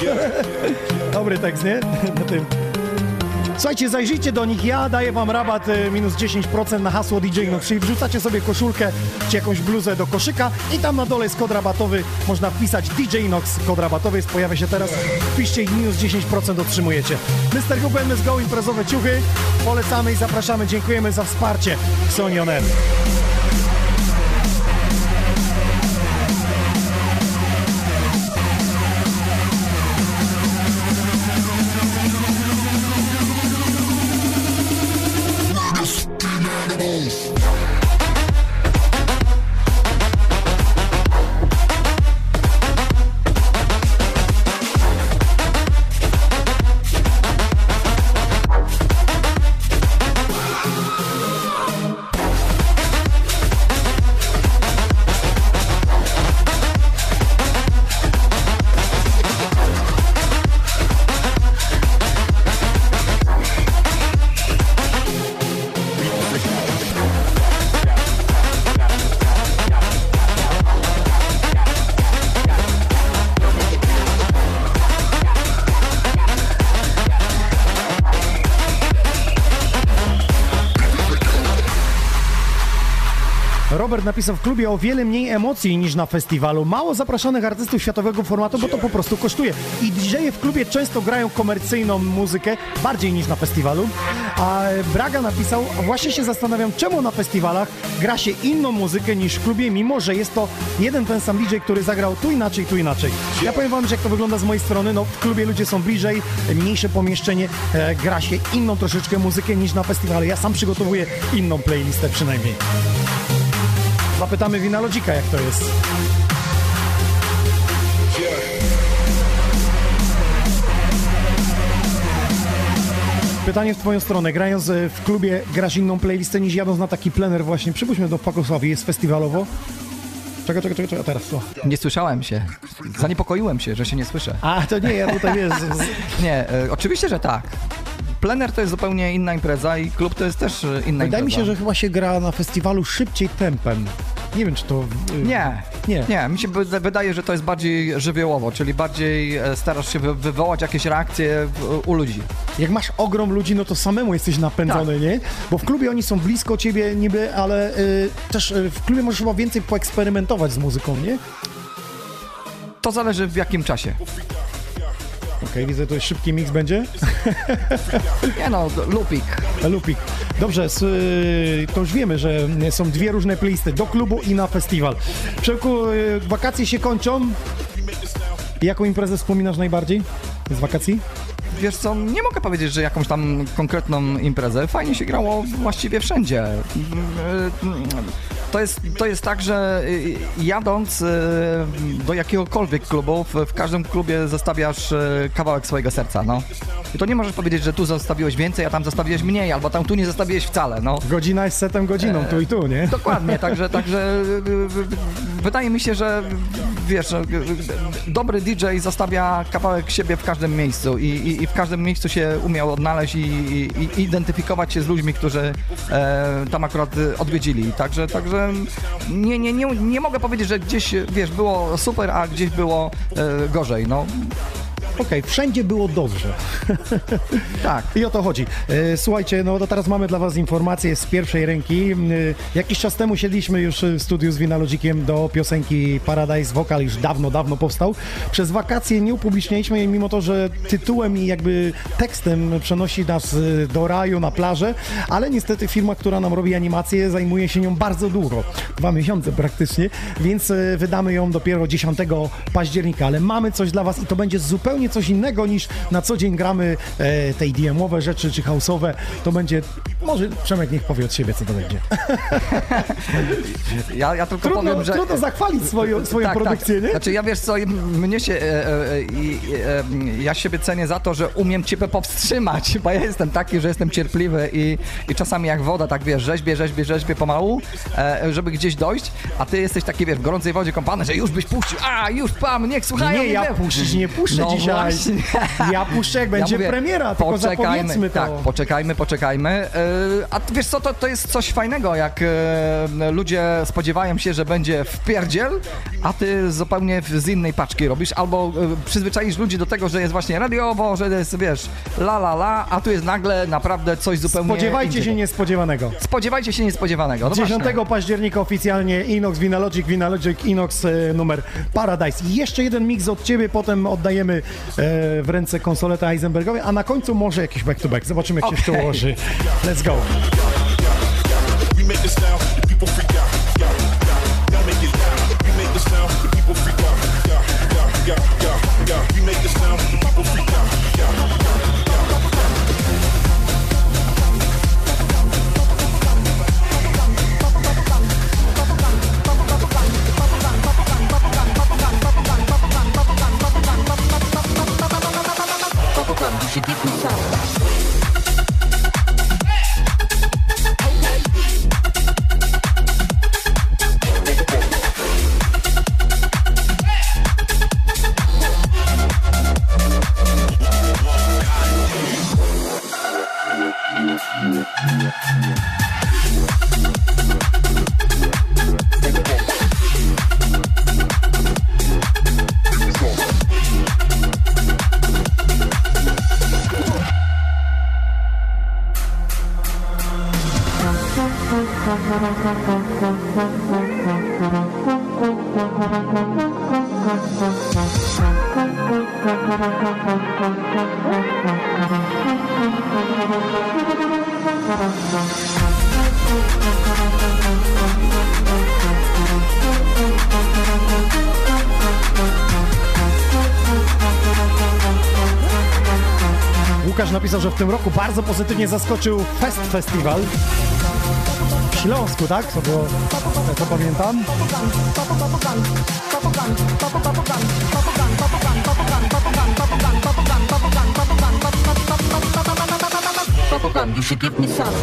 Dobry tekst, nie? Na tym. Słuchajcie, zajrzyjcie do nich. Ja daję wam rabat y, minus 10% na hasło DJ Inox, czyli wrzucacie sobie koszulkę czy jakąś bluzę do koszyka i tam na dole jest kod rabatowy. Można wpisać DJ Inox. Kod rabatowy jest, pojawia się teraz. Wpiszcie i minus 10% otrzymujecie. Mr. Google Let's Go, imprezowe ciuchy. Polecamy i zapraszamy. Dziękujemy za wsparcie. Sony On Air. Napisał w klubie o wiele mniej emocji niż na festiwalu. Mało zapraszanych artystów światowego formatu, bo to po prostu kosztuje. I DJ-e w klubie często grają komercyjną muzykę bardziej niż na festiwalu. A Braga napisał, właśnie się zastanawiam, czemu na festiwalach gra się inną muzykę niż w klubie, mimo że jest to jeden ten sam DJ, który zagrał tu inaczej, tu inaczej. Ja powiem wam, że jak to wygląda z mojej strony, no w klubie ludzie są bliżej, mniejsze pomieszczenie, e, gra się inną troszeczkę muzykę niż na festiwalu. Ja sam przygotowuję inną playlistę przynajmniej. Zapytamy wina Lodzika, jak to jest. pytanie w twoją stronę. Grając e, w klubie, grasz inną playlistę niż jadąc na taki plener właśnie. Przypuśćmy do Pakosławi, jest festiwalowo. Czekaj, czekaj, czekaj, a teraz to. Nie słyszałem się. Zaniepokoiłem się, że się nie słyszę. A, to nie, ja tutaj wiesz, Nie, e, oczywiście, że tak. Plener to jest zupełnie inna impreza i klub to jest też e, inna impreza. wydaje mi się, że chyba się gra na festiwalu szybciej tempem. Nie wiem, czy to... y, Nie, Nie. nie. Mi się wy- wydaje, że to jest bardziej żywiołowo, czyli bardziej e, starasz się wy- wywołać jakieś reakcje u ludzi. Jak masz ogrom ludzi, no to samemu jesteś napędzony, Tak. nie? Bo w klubie oni są blisko ciebie niby, ale y, też y, w klubie możesz chyba więcej poeksperymentować z muzyką, nie? To zależy w jakim czasie. Okej, widzę, to jest szybki mix będzie. Nie no, lupik. Lupik. Dobrze, y, to już wiemy, że są dwie różne playlisty, do klubu i na festiwal. Przemku, y, wakacje się kończą. Jaką imprezę wspominasz najbardziej z wakacji? Wiesz co, nie mogę powiedzieć, że jakąś tam konkretną imprezę. Fajnie się grało właściwie wszędzie. To jest, to jest tak, że y, jadąc y, do jakiegokolwiek klubu, w, każdym klubie zostawiasz y, kawałek swojego serca, no. I to nie możesz powiedzieć, że tu zostawiłeś więcej, a tam zostawiłeś mniej, albo tam tu nie zostawiłeś wcale, no. Godzina jest setem godziną, tu i tu, nie? Dokładnie, także, także wydaje mi się, że wiesz, dobry DJ zostawia kawałek siebie w każdym miejscu i, i, i w każdym miejscu się umiał odnaleźć i, i, identyfikować się z ludźmi, którzy e, tam akurat odwiedzili. Także, także nie, nie, nie, nie mogę powiedzieć, że gdzieś wiesz, było super, a gdzieś było e, gorzej. No Okej, wszędzie było dobrze. tak. I o to chodzi. E, Słuchajcie, no to teraz mamy dla Was informacje z pierwszej ręki. E, Jakiś czas temu siedliśmy już w studiu z Winalogikiem do piosenki Paradise. Wokal już dawno, dawno powstał. Przez wakacje nie upublicznialiśmy jej, mimo to, że tytułem i jakby tekstem przenosi nas e, do raju, na plażę, ale niestety firma, która nam robi animację, zajmuje się nią bardzo długo. Dwa miesiące praktycznie, więc wydamy ją dopiero 10 października, ale mamy coś dla Was i to będzie zupełnie coś innego niż na co dzień gramy e, tej DM-owe rzeczy czy house'owe. To będzie, może Przemek niech powie od siebie, co to będzie. Ja, ja tylko Trudno, powiem, że... trudno zachwalić swoją, swoją produkcję, nie? Znaczy ja wiesz co, mnie się, e, e, e, ja siebie cenię za to, że umiem ciebie powstrzymać, bo ja jestem taki, że jestem cierpliwy i, i czasami jak woda, tak wiesz, rzeźbię, rzeźbię, rzeźbię pomału, żeby gdzieś dojść, a ty jesteś taki, wiesz, w gorącej wodzie kąpany, że już byś puścił, a już pam, niech słuchają. Nie, ja wiem. puścić nie puszczę No dzisiaj. właśnie. Ja puszczę, jak będzie mówię, premiera, tylko zapowiedzmy to. Tak, poczekajmy, poczekajmy. A wiesz co, to, to jest coś fajnego, jak e, ludzie spodziewają się, że będzie wpierdziel, a ty zupełnie w- z innej paczki robisz, albo e, przyzwyczaisz ludzi do tego, że jest właśnie radiowo, że jest, wiesz, la la la, a tu jest nagle naprawdę coś zupełnie Spodziewajcie się innego. niespodziewanego. Spodziewajcie się niespodziewanego. No 10 właśnie. października oficjalnie Inox Vinalogic, Vinalogic Inox e, numer Paradise. I jeszcze jeden mix od ciebie, potem oddajemy w ręce konsoletę Heisenbergowi, a na końcu może jakiś back to back. Zobaczymy jak się Okej. to ułoży. Let's go. W tym roku bardzo pozytywnie zaskoczył Fest Festiwal. W Śląsku, tak? To było, to pamiętam. should give me some.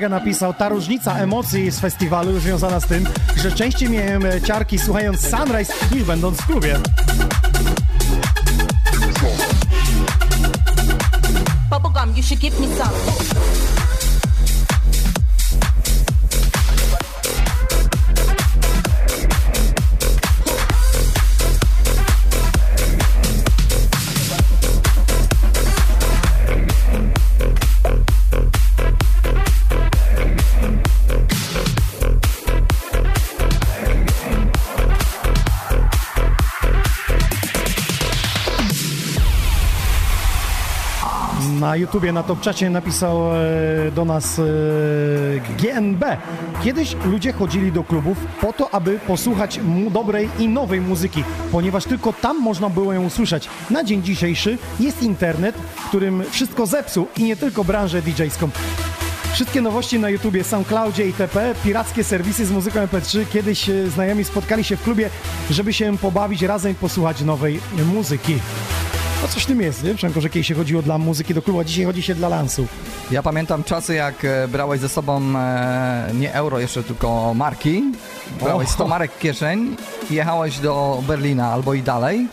Braga napisał, ta różnica emocji z festiwalu związana z tym, że częściej miałem ciarki słuchając Sunrise niż będąc w klubie. Na YouTubie, na Topczacie napisał e, do nas e, GNB. Kiedyś ludzie chodzili do klubów po to, aby posłuchać dobrej i nowej muzyki, ponieważ tylko tam można było ją usłyszeć. Na dzień dzisiejszy jest internet, którym wszystko zepsuł i nie tylko branżę DJ-ską. Wszystkie nowości na YouTubie, SoundCloudzie itp., pirackie serwisy z muzyką MP3. Kiedyś e, znajomi spotkali się w klubie, żeby się pobawić razem i posłuchać nowej muzyki. No coś w tym jest, nie? Przemko, że kiedyś się chodziło dla muzyki do klubu, a dzisiaj chodzi się dla lansu. Ja pamiętam czasy, jak e, brałeś ze sobą e, nie euro jeszcze, tylko marki. Brałeś O. 100 marek kieszeń i jechałeś do Berlina albo i dalej.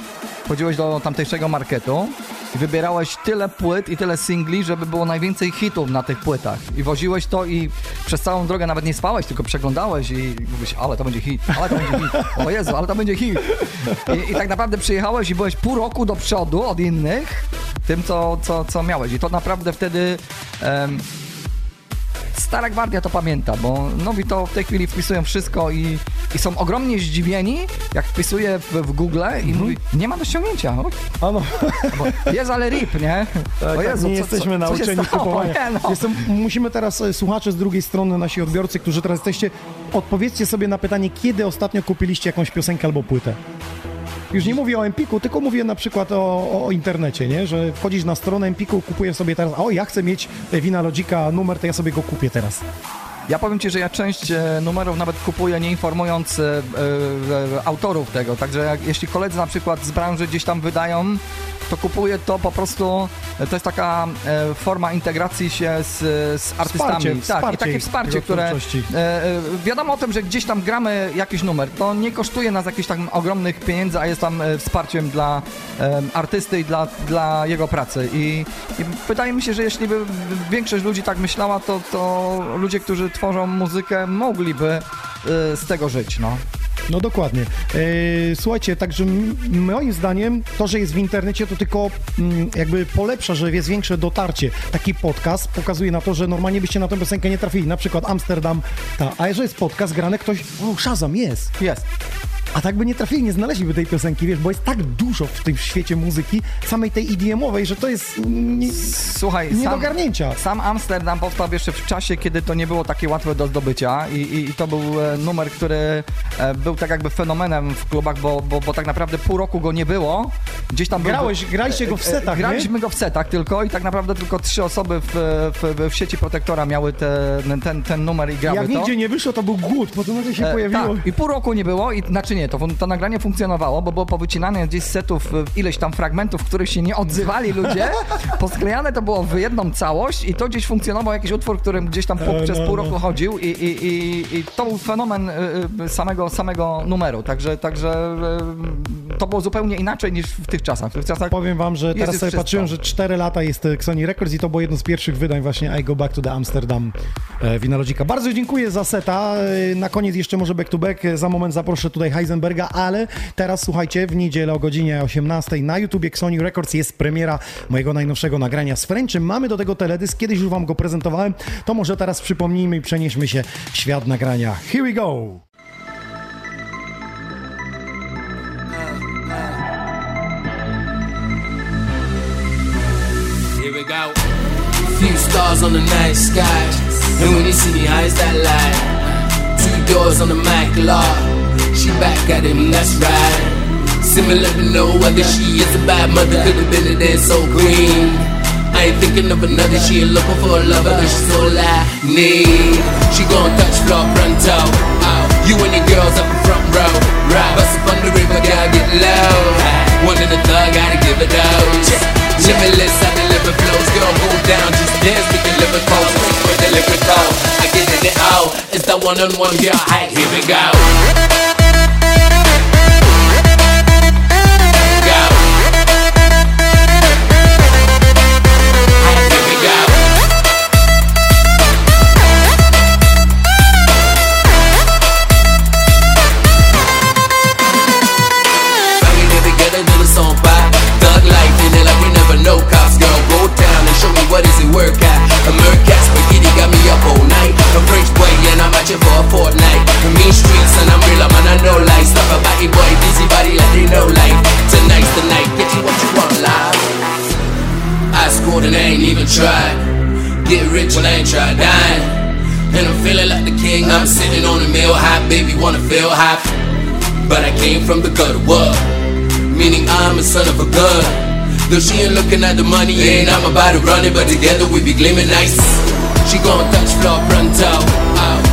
Chodziłeś do tamtejszego marketu i wybierałeś tyle płyt i tyle singli, żeby było najwięcej hitów na tych płytach. I woziłeś to i przez całą drogę nawet nie spałeś, tylko przeglądałeś i mówisz, ale to będzie hit, ale to będzie hit. O Jezu, ale to będzie hit. I, i tak naprawdę przyjechałeś i byłeś pół roku do przodu od innych tym, co, co, co miałeś. I to naprawdę wtedy... em, Stara gwardia to pamięta, bo nowi to w tej chwili wpisują wszystko i, i są ogromnie zdziwieni, jak wpisuję w, w Google i mówi, nie ma do ściągnięcia. O, Ano, Bo jest ale rip, nie? tak, O tak, Jezu, nie co- jesteśmy co, co nauczeni stało? kupowania. Nie, no. Jestem, musimy teraz, e, słuchacze z drugiej strony, nasi odbiorcy, którzy teraz jesteście, odpowiedzcie sobie na pytanie, kiedy ostatnio kupiliście jakąś piosenkę albo płytę. Już nie mówię o Empiku, tylko mówię na przykład o, o, internecie, nie? Że wchodzisz na stronę Empiku, kupujesz sobie teraz, o ja chcę mieć e, Wina Logica numer, to ja sobie go kupię teraz. Ja powiem Ci, że ja część e, numerów nawet kupuję nie informując e, e, e, autorów tego, także jak, jeśli koledzy na przykład z branży gdzieś tam wydają, to kupuję to po prostu, e, to jest taka e, forma integracji się z, z artystami. Wsparcie, tak, wsparcie i takie wsparcie, które e, wiadomo o tym, że gdzieś tam gramy jakiś numer, to nie kosztuje nas jakichś tam ogromnych pieniędzy, a jest tam wsparciem dla artysty i dla, dla jego pracy. I, I wydaje mi się, że jeśli by większość ludzi tak myślała, to, to ludzie, którzy tworzą muzykę, mogliby z tego żyć, no. No dokładnie. E, słuchajcie, także moim zdaniem to, że jest w internecie, to tylko jakby polepsza, że jest większe dotarcie. Taki podcast pokazuje na to, że normalnie byście na tę piosenkę nie trafili. Na przykład Amsterdam, ta. a jeżeli jest podcast grany, ktoś, o Shazam, jest. Jest. A tak by nie trafili, nie znaleźliby tej piosenki, wiesz, bo jest tak dużo w tym świecie muzyki, samej tej EDM-owej, że to jest nie, Słuchaj, nie do sam, ogarnięcia. sam Amsterdam powstał jeszcze w czasie, kiedy to nie było takie łatwe do zdobycia i, i, i to był e, numer, który e, był tak jakby fenomenem w klubach, bo, bo, bo tak naprawdę pół roku go nie było. Gdzieś tam był- Grałeś, graliście go w E, e, setach, nie? Graliśmy go w setach tylko i tak naprawdę tylko trzy osoby w, w, w sieci Protektora miały te, ten, ten numer i grały Jak to. nigdzie nie wyszło, to był głód, potem nagle się E, pojawiło. Tak, i pół roku nie było, i znaczy nie, to, to nagranie funkcjonowało, bo było powycinane gdzieś z setów e, ileś tam fragmentów, w których się nie odzywali ludzie. Posklejane to było w jedną całość i to gdzieś funkcjonował jakiś utwór, którym gdzieś tam pół, E, przez no, pół no. roku chodził i, i, i, i to był fenomen e, e, samego, samego numeru. Także, także to było zupełnie inaczej niż w tych czasach. W tych czasach Powiem wam, że teraz sobie wszystko. patrzyłem, że 4 lata jest Sony Records i to było jedno z pierwszych wydań właśnie I Go Back to the Amsterdam e, Winalodzika. Bardzo dziękuję za seta. E, Na koniec jeszcze może back to back. Za moment zaproszę tutaj Heisenberga, ale teraz słuchajcie, w niedzielę o godzinie 18 na YouTubie Sony Records jest premiera mojego najnowszego nagrania z Frenchym. Mamy do tego teledysk, kiedyś już wam go prezentowałem, to może teraz przypomnijmy i przenieśmy się w świat nagrania. Here we go! Few stars on the night sky. And when you see me, eyes that light. Two doors on the Mac lot. She back at him, that's right. Similar to no other, she is a bad mother. Could have been it and so green. I ain't thinking of another, she ain't looking for a lover, cause she's all I need. She gon' touch floor pronto. You and your girls up in front row. Right, bust up on the river, girl, get low. One in the thug, gotta give it those. Limitless, I deliver flows, girl, go down, just dance, we can live it straight for the liquid cold. I get in it out, it's that one-on-one, girl, hey, here we. Go. And out here for a fortnight. The mean streets and I'm real, man, I know life. Stuff a body boy, busy body like they know life. Tonight's the night, get you what you want, live. I scored and I ain't even tried. Get rich when I ain't tried dying. And I'm feeling like the king. I'm sitting on a meal high, baby, wanna feel high. But I came from the gutter, what? Meaning I'm a son of a gun. Though she ain't looking at the money, ain't I'm about to run it, but together we be gleaming nice. She gon' touch floor pronto. Oh,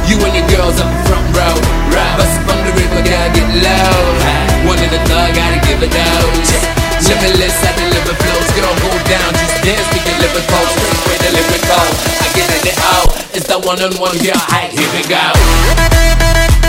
you and your girls up front row. Right, bust up on the river, gotta get low. One in the thug, gotta give it those. Limitless, I deliver flows, girl, go down, just dance, we can live it cold, straight way to live cold. I get in it out, it's that one-on-one, girl, hey, here we go.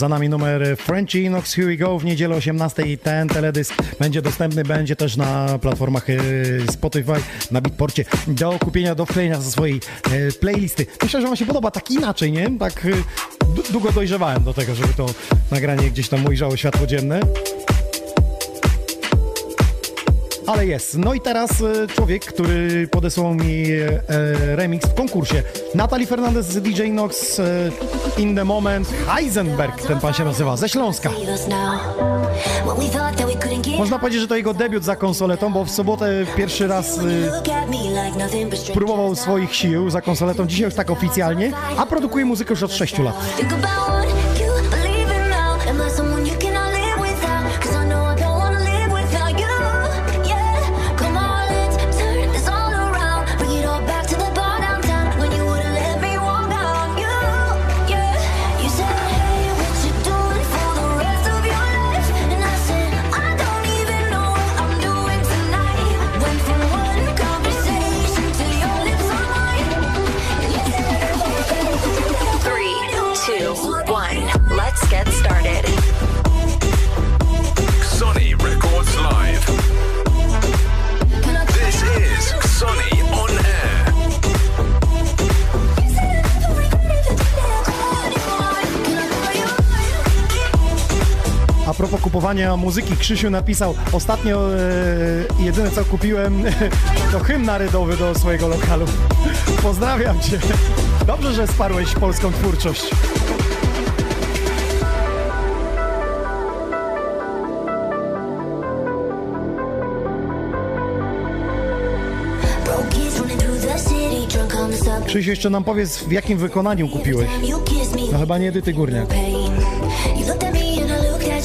Za nami numer Frenchy Inox Here We Go w niedzielę 18 ten teledysk będzie dostępny, będzie też na platformach e, Spotify, na Beatporcie do kupienia, do wklejenia ze swojej e, playlisty. Myślę, że wam się podoba tak inaczej, nie? Tak e, długo dojrzewałem do tego, żeby to nagranie gdzieś tam ujrzało światło dzienne. Ale jest. No i teraz e, człowiek, który podesłał mi e, remix w konkursie. Natalie Fernandez z DJ Nox e, In The Moment. Heisenberg ten pan się nazywa, ze Śląska. Można powiedzieć, że to jego debiut za konsoletą, bo w sobotę pierwszy raz e, próbował swoich sił za konsoletą. Dzisiaj już tak oficjalnie, a produkuje muzykę już od 6 lat. Kupowania muzyki, Krzysiu napisał ostatnio e, jedyne co kupiłem to hymn narodowy do swojego lokalu. Pozdrawiam cię. Dobrze, że sparłeś polską twórczość. Krzysiu, jeszcze nam powiedz, w jakim wykonaniu kupiłeś. No chyba nie Edyty Górniak.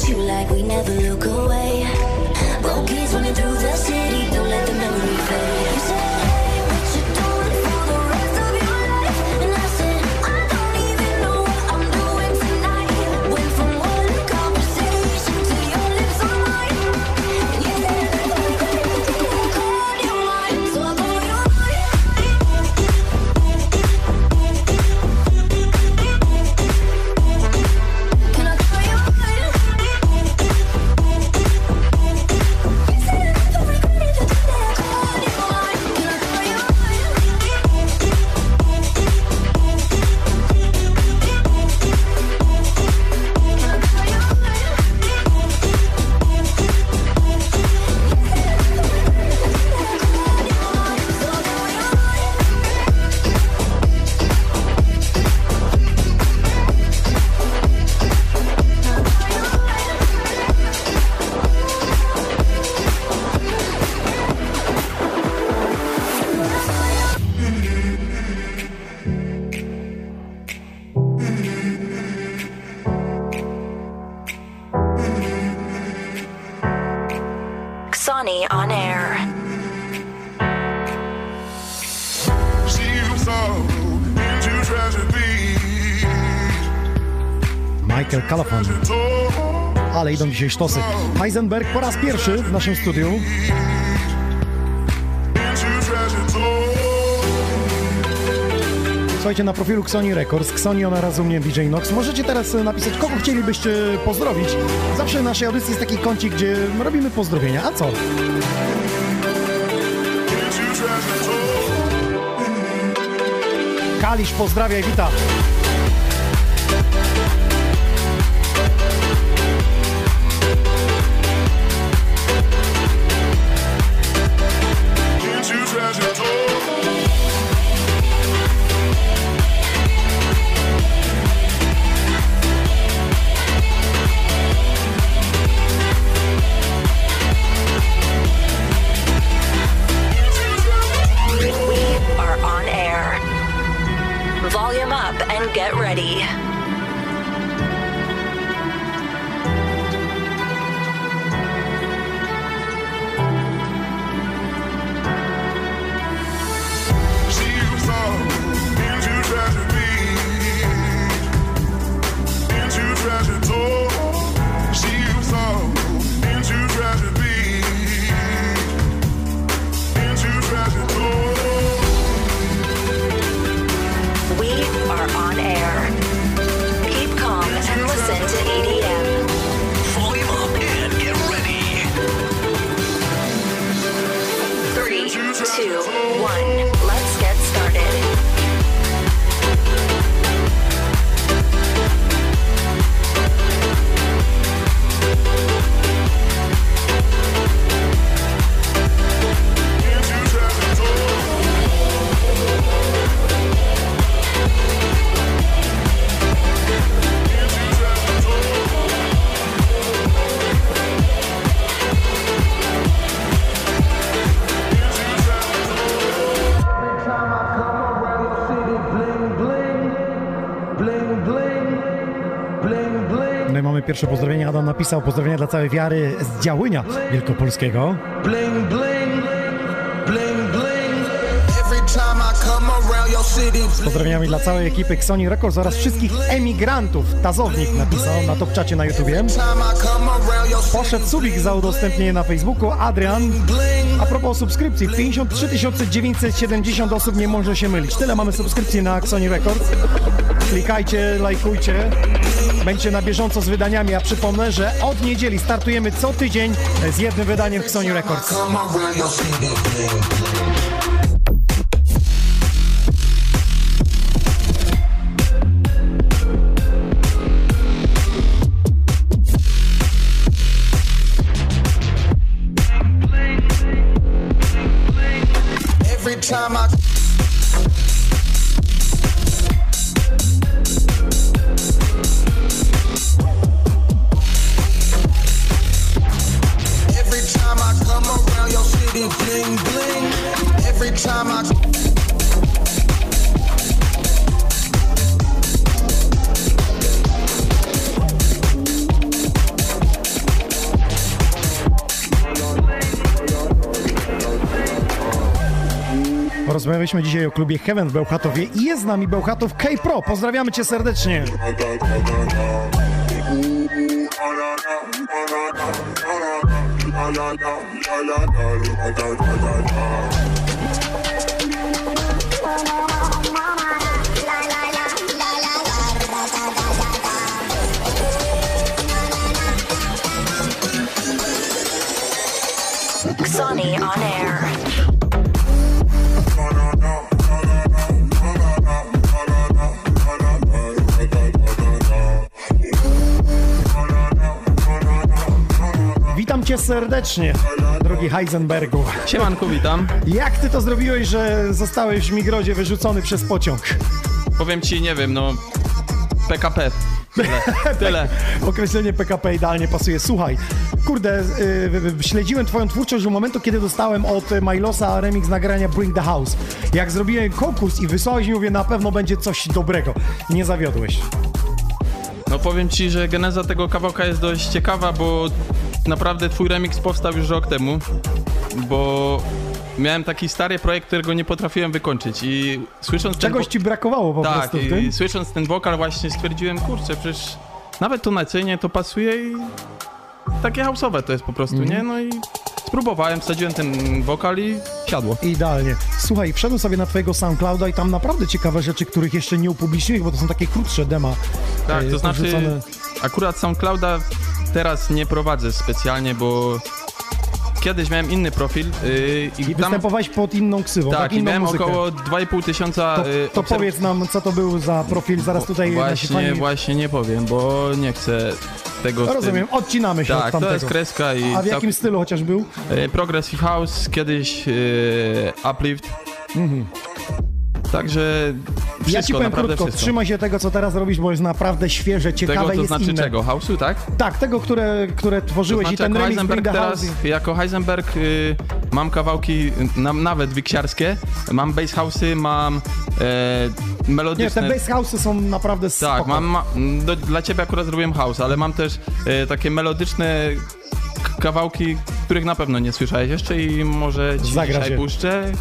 You like we never look away. Dzisiaj sztosy. Heisenberg po raz pierwszy w naszym studiu. Słuchajcie, na profilu Xoni Records, Xoni ona rozumie DJ Nox. Możecie teraz e, napisać, kogo chcielibyście pozdrowić. Zawsze w naszej audycji jest taki kącik, gdzie robimy pozdrowienia. A co? Kalisz pozdrawia i wita. Pierwsze pozdrowienie. Adam napisał pozdrowienia dla całej wiary z Działynia Wielkopolskiego. Bling, bling, bling, bling. Every time I come around your city, Z pozdrowieniami dla całej ekipy Xoni Records oraz wszystkich emigrantów. Tazownik napisał na topczacie na YouTubie. Poszedł subik za udostępnienie na Facebooku. Adrian. A propos subskrypcji, 53 970 osób nie może się mylić. Tyle mamy subskrypcji na Xoni Records. Klikajcie, lajkujcie. Będziecie na bieżąco z wydaniami, a przypomnę, że od niedzieli startujemy co tydzień z jednym wydaniem Xoni Records. Rozmawialiśmy dzisiaj o klubie Heaven w Bełchatowie i jest z nami Bełchatów K-Pro. Pozdrawiamy cię serdecznie. Serdecznie, drogi Heisenbergu. Siemanku, witam. Jak ty to zrobiłeś, że zostałeś w Migrodzie wyrzucony przez pociąg? Powiem ci, nie wiem, no... PKP. Tyle. Tyle. Określenie PKP idealnie pasuje. Słuchaj, kurde, yy, śledziłem twoją twórczość do momentu, kiedy dostałem od Milosa remix nagrania Bring the House. Jak zrobiłem konkurs i wysłałeś mi, mówię, na pewno będzie coś dobrego. Nie zawiodłeś. No powiem ci, że geneza tego kawałka jest dość ciekawa, bo naprawdę twój remix powstał już rok temu. bo miałem taki stary projekt, którego nie potrafiłem wykończyć i słysząc Czegoś ci brakowało po tak, prostu w i tym? słysząc ten wokal właśnie stwierdziłem, kurczę, przecież nawet tonacyjnie to pasuje i takie house'owe to jest po prostu, Mhm. nie? No i spróbowałem, wsadziłem ten wokal i siadło. Idealnie. Słuchaj, wszedłem sobie na twojego SoundClouda i tam naprawdę ciekawe rzeczy, których jeszcze nie upubliczniłeś, bo to są takie krótsze dema. Tak, e, to znaczy akurat SoundClouda teraz nie prowadzę specjalnie, bo kiedyś miałem inny profil yy, i I tam... występowałeś pod inną ksywą, tak, Tak, i inną miałem muzykę. około 2,5 tysiąca... To, yy, to obserw- powiedz nam, co to był za profil, zaraz tutaj Właśnie, fani... właśnie nie powiem, bo nie chcę tego... rozumiem, odcinamy się od Tak, tamtego. to jest kreska i... A w jakim cał- stylu chociaż był? Yy, Progressive House, kiedyś yy, Uplift. Mhm. Także wszystko, ja ci powiem krótko, wszystko. trzymaj się tego, co teraz robisz, bo jest naprawdę świeże, ciekawe Tego to jest znaczy inne. czego? House'u, tak? Tak, tego, które, które tworzyłeś To i znaczy, ten jako remix Bring Heisenberg the teraz, jako Heisenberg y, mam kawałki na, nawet wiksiarskie, mam bass house'y, mam e, Nie, melodyczne... te bass house'y są naprawdę spoko. Tak, mam, ma, do, dla ciebie akurat zrobiłem house, ale mam też e, takie melodyczne kawałki, których na pewno nie słyszałeś jeszcze i może ci Zagrasz dzisiaj puszczę.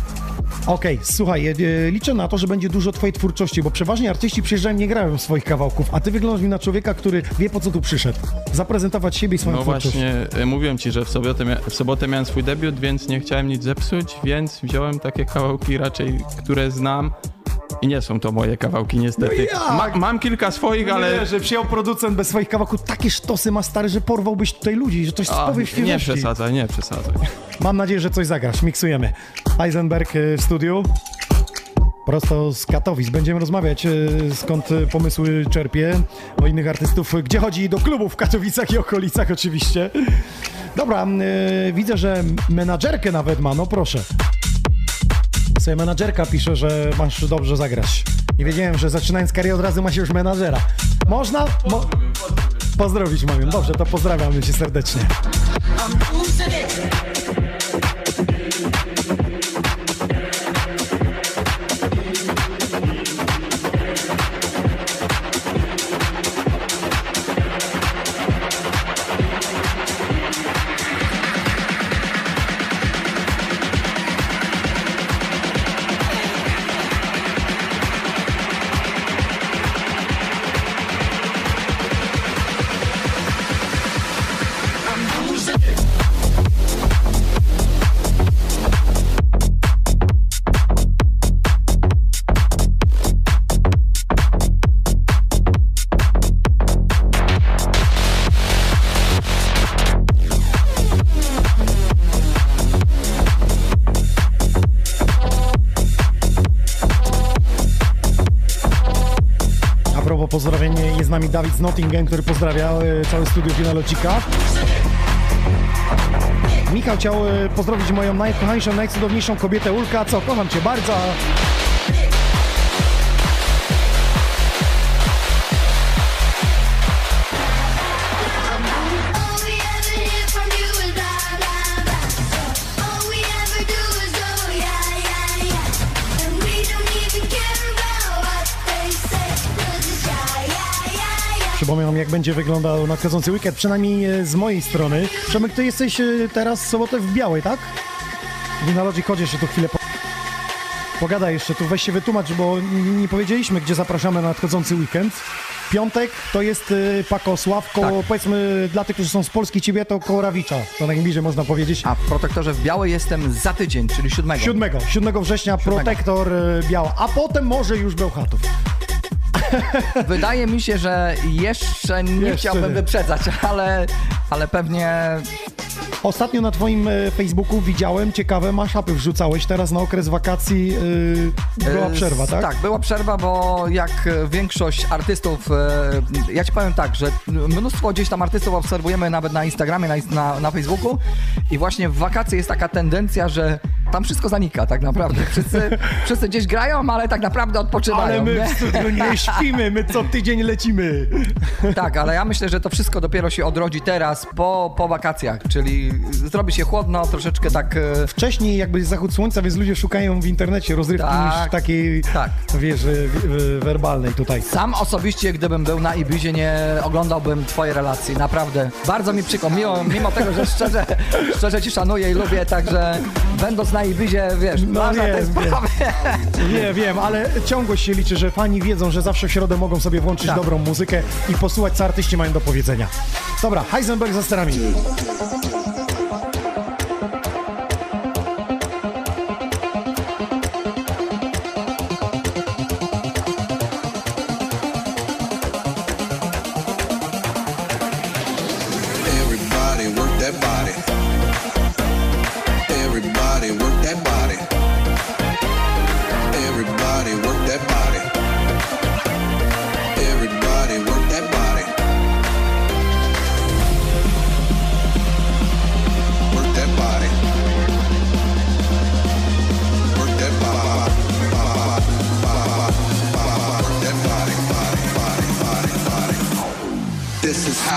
Okej, słuchaj, e, liczę na to, że będzie dużo twojej twórczości, bo przeważnie artyści przyjeżdżają, nie grają swoich kawałków, a ty wyglądasz mi na człowieka, który wie po co tu przyszedł. Zaprezentować siebie i swoją No twórczość. właśnie, e, mówiłem ci, że w sobotę, mia- w sobotę miałem swój debiut, więc nie chciałem nic zepsuć, więc wziąłem takie kawałki raczej, które znam. I nie są to moje kawałki, niestety. No jak? Ma, mam kilka swoich, ale. Nie, że przyjął producent bez swoich kawałków, takie sztosy ma stary, że porwałbyś tutaj ludzi, że coś A, powie nie świeżości. przesadzaj, nie przesadzaj. Mam nadzieję, że coś zagrasz. Miksujemy. Heisenberg y, w studiu. Prosto z Katowic. Będziemy rozmawiać, y, skąd y, pomysły czerpie o innych artystów. Gdzie chodzi do klubów w Katowicach i okolicach oczywiście. Dobra, y, widzę, że menadżerkę nawet ma, no proszę. Sobie menadżerka pisze, że masz dobrze zagrać. Nie wiedziałem, że zaczynając karierę od razu masz już menadżera. Można? Mo- Pozdrowić mogę. Dobrze, to pozdrawiamy cię serdecznie. Nami Dawid z Nottingham, który pozdrawia e, całe studio Finalocika. Michał chciał e, pozdrowić moją najkochańszą, najcudowniejszą kobietę Ulka. Co, kocham cię bardzo. Przypominam, jak będzie wyglądał nadchodzący weekend, przynajmniej e, z mojej strony. Przemek, ty jesteś e, teraz w sobotę w Białej, tak? Winalodzik, chodź jeszcze tu chwilę. Po... Pogadaj jeszcze tu, weź się wytłumacz, bo nie powiedzieliśmy, gdzie zapraszamy na nadchodzący weekend. Piątek to jest y, Pakosław, koło, Tak. powiedzmy dla tych, którzy są z Polski, ciebie to koło Rawicza, to najbliżej można powiedzieć. A w protektorze w Białej jestem za tydzień, czyli 7. 7, 7 września Protektor y, Biała, a potem może już Bełchatów. Wydaje mi się, że jeszcze nie Jeszcze chciałbym nie. wyprzedzać, ale, ale pewnie Ostatnio na twoim e, Facebooku widziałem, ciekawe maszapy wrzucałeś, teraz na okres wakacji y, była E, przerwa, tak? Tak, była przerwa, bo jak większość artystów, e, ja ci powiem tak, że mnóstwo gdzieś tam artystów obserwujemy nawet na Instagramie, na, na, na Facebooku i właśnie w wakacje jest taka tendencja, że tam wszystko zanika tak naprawdę. Wszyscy, wszyscy gdzieś grają, ale tak naprawdę odpoczywają. Ale my nie? w studiu nie śpimy, my co tydzień lecimy. Tak, ale ja myślę, że to wszystko dopiero się odrodzi teraz, po, po wakacjach, czyli zrobi się chłodno, troszeczkę tak... e, Wcześniej jakby zachód słońca, więc ludzie szukają w internecie rozrywki Tak, niż takiej, tak. wiesz, werbalnej tutaj. Sam osobiście, gdybym był na Ibizie, nie oglądałbym twoje relacji, naprawdę. Bardzo mi przykro, mimo, mimo tego, że szczerze, szczerze ci szanuję i lubię, także będąc na Ibizie, wiesz, No tej wiem. sprawy. Nie, wiem, ale ciągłość się liczy, że fani wiedzą, że zawsze w środę mogą sobie włączyć Tak. dobrą muzykę i posłuchać, co artyści mają do powiedzenia. Dobra, Heisenberg za sterami.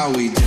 How we do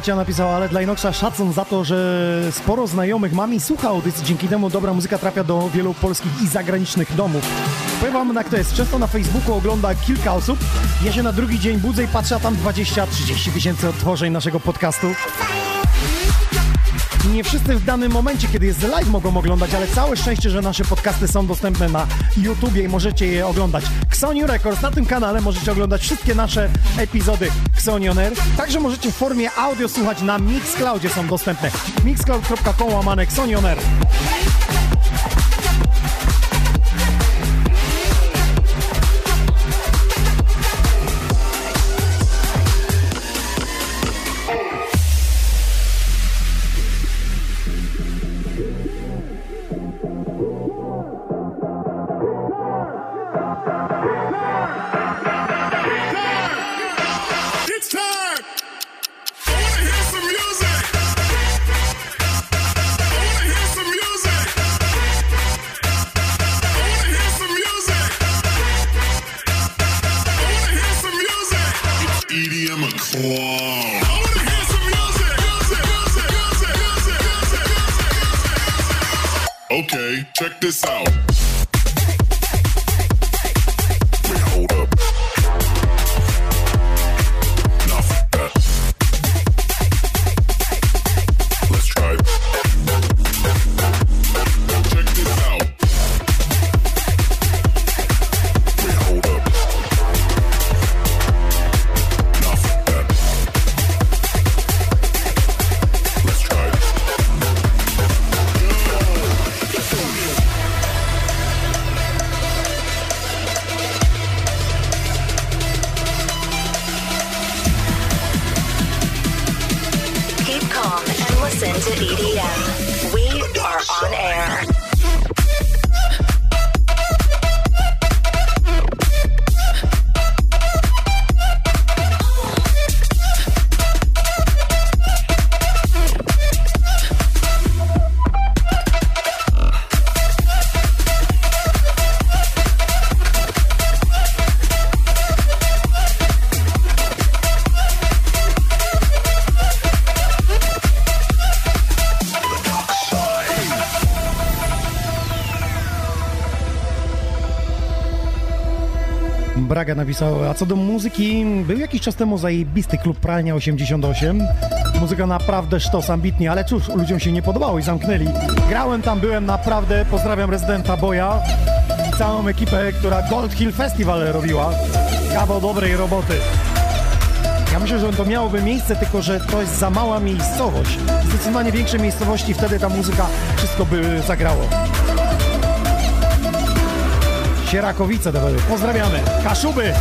Macia napisała, ale dla Inoxa szacun za to, że sporo znajomych mam i słucha audycji. Dzięki temu dobra muzyka trafia do wielu polskich i zagranicznych domów. Powiem wam jak to jest. Często na Facebooku ogląda kilka osób. Ja się na drugi dzień budzę i patrzę, a tam 20-30 tysięcy odtworzeń naszego podcastu. Nie wszyscy w danym momencie, kiedy jest live, mogą oglądać, ale całe szczęście, że nasze podcasty są dostępne na YouTubie i możecie je oglądać. Xoniu Records, na tym kanale możecie oglądać wszystkie nasze epizody Xonion Air. Także możecie w formie audio słuchać na Mixcloudzie, są dostępne. mixcloud.com łamane Xonion Braga napisał, a co do muzyki, był jakiś czas temu zajebisty klub Pralnia 88. Muzyka naprawdę sztos, ambitnie, ale cóż, ludziom się nie podobało i zamknęli. Grałem tam, byłem naprawdę, pozdrawiam rezydenta Boja i całą ekipę, która Gold Hill Festival robiła. Kawał dobrej roboty. Ja myślę, że to miałoby miejsce, tylko że to jest za mała miejscowość. Zdecydowanie większe miejscowości, wtedy ta muzyka wszystko by zagrało. Sierakowice były. Pozdrawiamy. Kaszuby!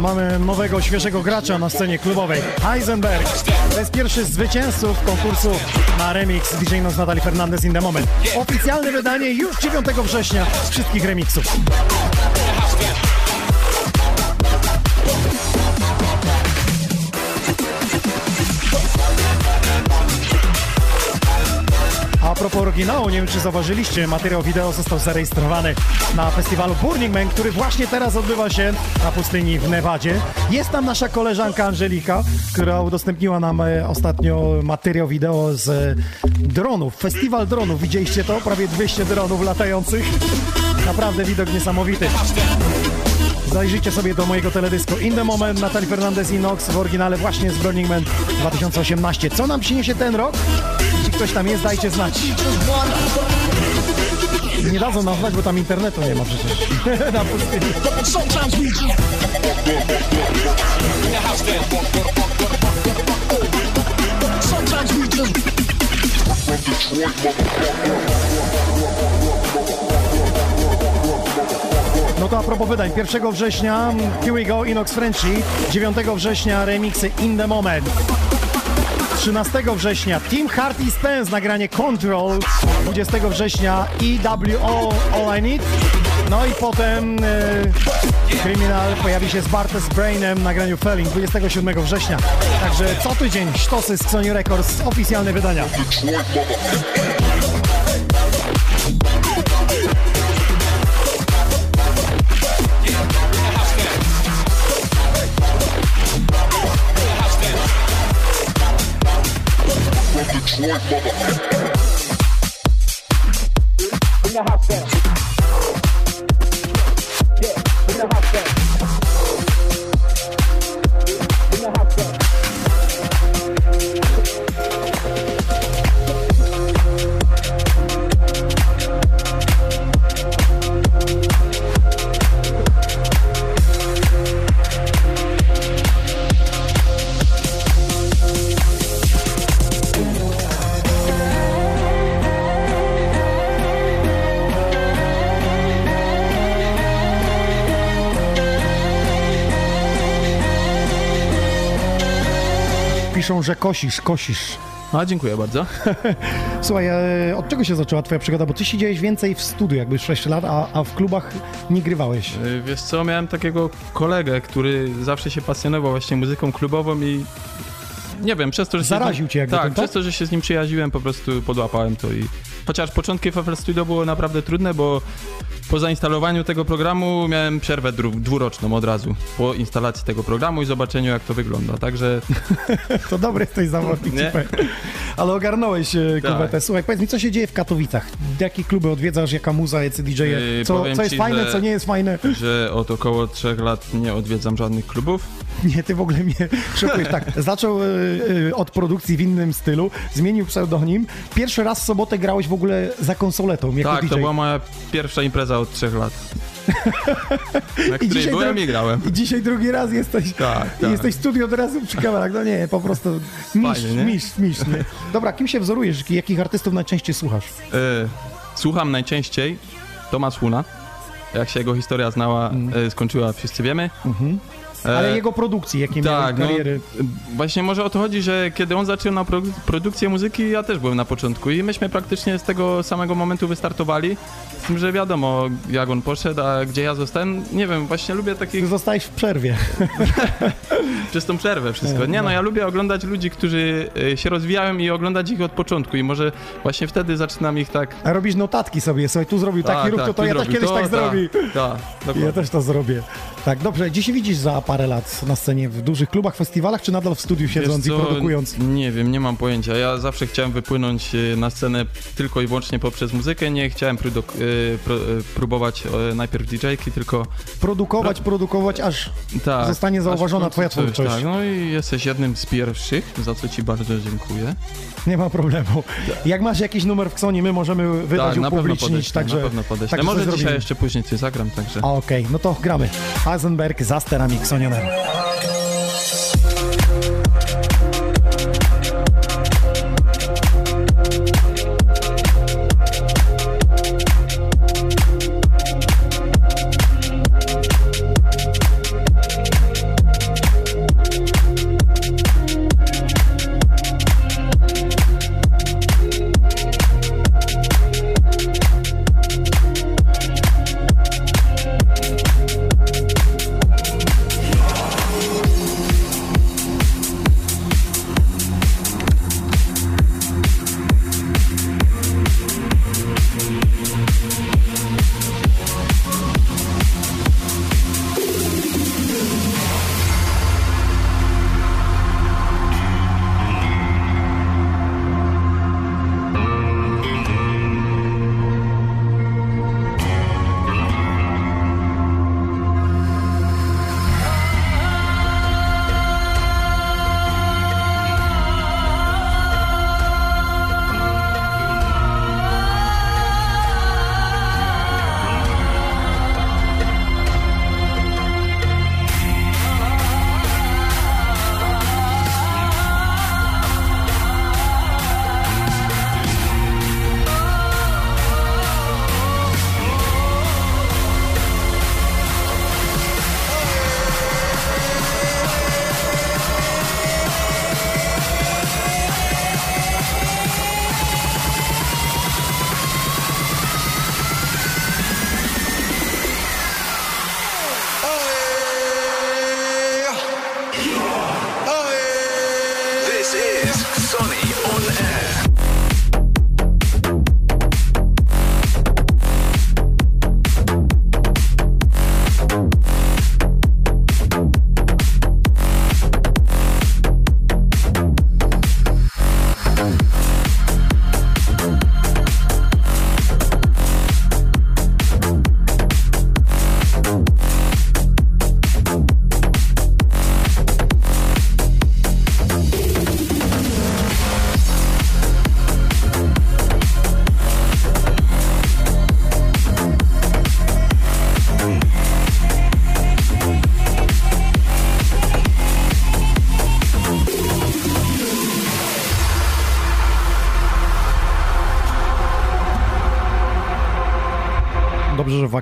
Mamy nowego, świeżego gracza na scenie klubowej. Heisenberg. To jest pierwszy z zwycięzców konkursu na remix DJ Nos Natalie Fernandez in the Moment. Oficjalne wydanie już 9 września wszystkich remixów. Oryginału, nie wiem czy zauważyliście, materiał wideo został zarejestrowany na festiwalu Burning Man, który właśnie teraz odbywa się na pustyni w Nevadzie. Jest tam nasza koleżanka Angelika, która udostępniła nam e, ostatnio materiał wideo z e, dronów. Festiwal dronów, widzieliście to? Prawie 200 dronów latających. Naprawdę widok niesamowity. Zajrzyjcie sobie do mojego teledysku In The Moment Natalie Fernandez i Nox w oryginale właśnie z Burning Man 2018. Co nam przyniesie ten rok? Ktoś tam jest, dajcie znać. Nie dadzą nam znać, bo tam internetu nie ma przecież. Na pustyni. No to a propos wydań, 1 września Here We Go, Inox Frenchy, 9 września remixy In The Moment. 13 września Team Hart i Spence, nagranie Control. 20 września EWO All I Need. No i potem e, Criminal pojawi się z Bartes Brainem nagraniu Felling 27 września. Także co tydzień sztosy z Sony Records, oficjalne wydania. motherfucker. Że kosisz, kosisz. A, dziękuję bardzo. Słuchaj, e, od czego się zaczęła twoja przygoda? Bo ty siedziałeś więcej w studiu, jakby 6 lat, a, a w klubach nie grywałeś. Y, Wiesz co, miałem takiego kolegę, który zawsze się pasjonował właśnie muzyką klubową i nie wiem, przez to, że się Zaraził z nim, cię jakby Tak, tym, tak? przez to, że się z nim przyjaźniłem, po prostu podłapałem to i Chociaż początki FFL Studio było naprawdę trudne, bo po zainstalowaniu tego programu miałem przerwę dwuroczną od razu po instalacji tego programu i zobaczeniu jak to wygląda. Także To dobry jesteś zawodnik, Nie? Ale ogarnąłeś e, Tak. kuwetę. Słuchaj, powiedz mi, co się dzieje w Katowicach? Jakie kluby odwiedzasz, jaka muza, jacy DJ-e? Yy, Co, co jest ci, fajne, że- co nie jest fajne? że od około trzech lat nie odwiedzam żadnych klubów. Nie, ty w ogóle mnie szokujesz. Tak, zaczął e, e, od produkcji w innym stylu, zmienił pseudonim. Pierwszy raz w sobotę grałeś w ogóle za konsoletą, jako tak, DJ. to była moja pierwsza impreza od trzech lat. Na której byłem dru- i grałem. I dzisiaj drugi raz jesteś, Tak, i tak. jesteś w studiu od razu przy kamerach. No nie, po prostu mistrz, Fajnie, nie? mistrz, mistrz. Nie? Dobra, kim się wzorujesz? Jakich artystów najczęściej słuchasz? E, słucham najczęściej Tomasz Huna. Jak się jego historia znała, e, skończyła, wszyscy wiemy. E, Ale jego produkcji, jakie tak, miały kariery. No, właśnie może o to chodzi, że kiedy on zaczął na produ- produkcję muzyki, ja też byłem na początku i myśmy praktycznie z tego samego momentu wystartowali. Z tym, że wiadomo, jak on poszedł, a gdzie ja zostałem, nie wiem, właśnie lubię takich... Zostałeś w przerwie. Przez tą przerwę wszystko. Nie no, ja lubię oglądać ludzi, którzy e, się rozwijają i oglądać ich od początku i może właśnie wtedy zaczynam ich tak... A robisz notatki sobie, słuchaj, tu zrobił taki ruch, to, to tu ja też kiedyś to, tak zrobię. Tak, tak, dokładnie. Ja też to zrobię. Tak, dobrze. Gdzie się widzisz za parę lat na scenie? W dużych klubach, festiwalach, czy nadal w studiu siedząc i produkując? Nie wiem, nie mam pojęcia. Ja zawsze chciałem wypłynąć e, na scenę tylko i wyłącznie poprzez muzykę. Nie chciałem e, e, próbować najpierw DJ-ki, tylko Produkować, produkować, aż tak. zostanie aż zauważona końcu twoja twórczość. Tak, no i jesteś jednym z pierwszych, za co ci bardzo dziękuję. Nie ma problemu. Jak masz jakiś numer w Ksonie, my możemy wydać, tak, upublicznić, także... na pewno podeślę. także Może coś dzisiaj jeszcze później coś zagram, także... Okej, no to gramy. Heisenberg za sterami Ksonionem.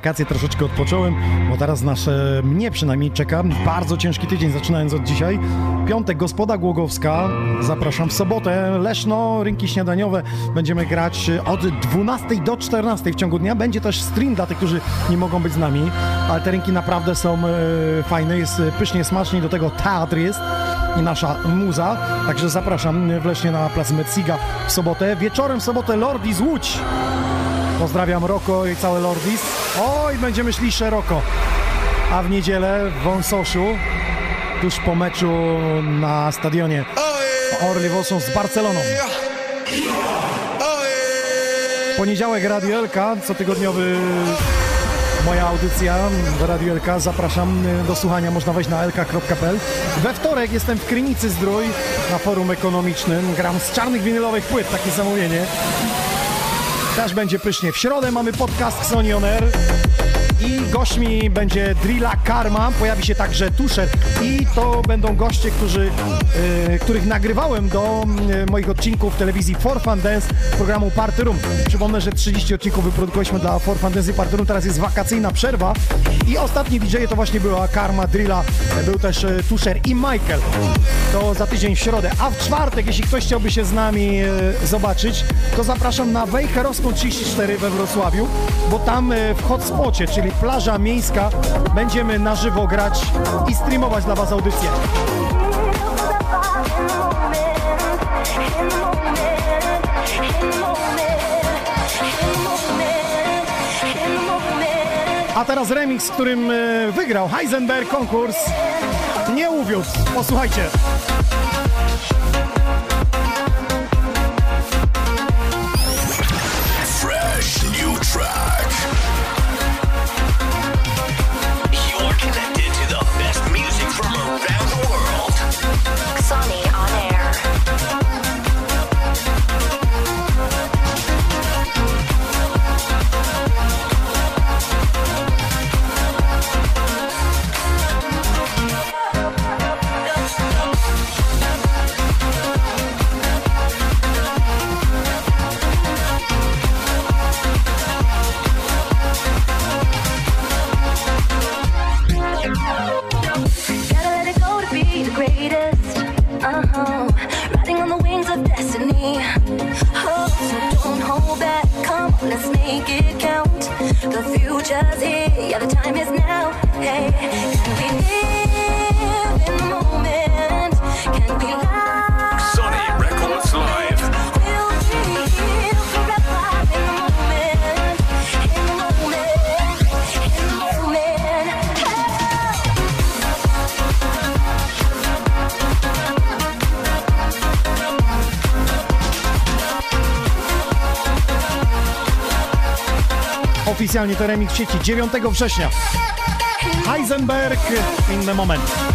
Wakacje troszeczkę odpocząłem, bo teraz nasze, mnie przynajmniej czeka bardzo ciężki tydzień, zaczynając od dzisiaj. Piątek, Gospoda Głogowska. Zapraszam w sobotę, Leszno, rynki śniadaniowe. Będziemy grać od 12 do 14 w ciągu dnia. Będzie też stream dla tych, którzy nie mogą być z nami, ale te rynki naprawdę są e, fajne, jest pysznie, smacznie, do tego teatr jest. i nasza muza. Także zapraszam w Lesznie na plac Metsiga w sobotę. Wieczorem w sobotę Lordis Łódź. Pozdrawiam Roko i całe Lordis. Oj, będziemy szli szeroko. A w niedzielę w Wąsoszu, tuż po meczu na stadionie Orly Wolszą z Barceloną. Poniedziałek Radio Elka, cotygodniowy moja audycja w Radio Elka. Zapraszam y, do słuchania, można wejść na elka.pl. We wtorek jestem w Krynicy Zdrój na forum ekonomicznym. Gram z czarnych winylowych płyt, takie zamówienie. Też będzie pysznie. W środę mamy podcast Sony On Air i gośćmi będzie Drilla Karma, pojawi się także Tusher. I to będą goście, którzy, y, których nagrywałem do y, moich odcinków telewizji For Fun Dance programu Party Room. Przypomnę, że 30 odcinków wyprodukowaliśmy dla For Fun Dance i Party Room, teraz jest wakacyjna przerwa. I ostatni DJ to właśnie była Karma, Drilla, był też y, i Michael. To za tydzień w środę, a w czwartek, jeśli ktoś chciałby się z nami zobaczyć, to zapraszam na Wejherowską 34 we Wrocławiu, bo tam w hotspocie, czyli plaża miejska, będziemy na żywo grać i streamować dla Was audycję. A teraz remix, którym y, wygrał Heisenberg konkurs. Nie uwiódł. Posłuchajcie. Oficjalnie to remix sieci 9 września. Heisenberg in the moment.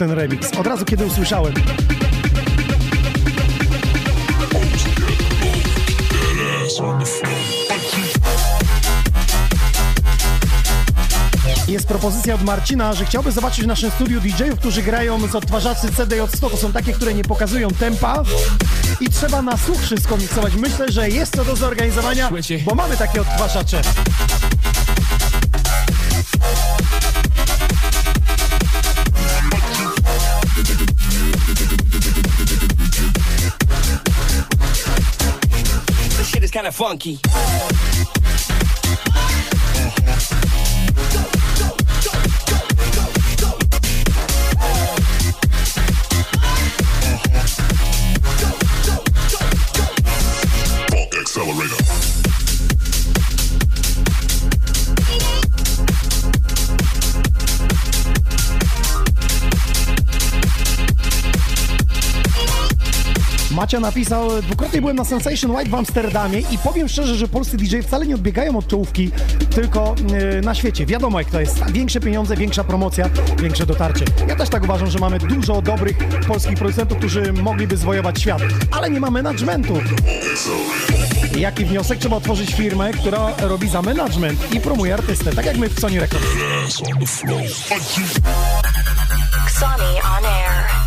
Ten remix, od razu kiedy usłyszałem. Jest propozycja od Marcina, że chciałby zobaczyć w naszym studiu DJ-ów, którzy grają z odtwarzaczy CDJ100. To są takie, które nie pokazują tempa i trzeba na słuch wszystko miksować. Myślę, że jest to do zorganizowania, bo mamy takie odtwarzacze. Funky. Macia napisał, dwukrotnie byłem na Sensation White w Amsterdamie i powiem szczerze, że polscy DJ wcale nie odbiegają od czołówki, tylko yy, na świecie. Wiadomo jak to jest. Większe pieniądze, większa promocja, większe dotarcie. Ja też tak uważam, że mamy dużo dobrych polskich producentów, którzy mogliby zwojować świat, ale nie ma managementu. Jaki wniosek? Trzeba otworzyć firmę, która robi za management i promuje artystę, tak jak my w Sony Records. Sony on air.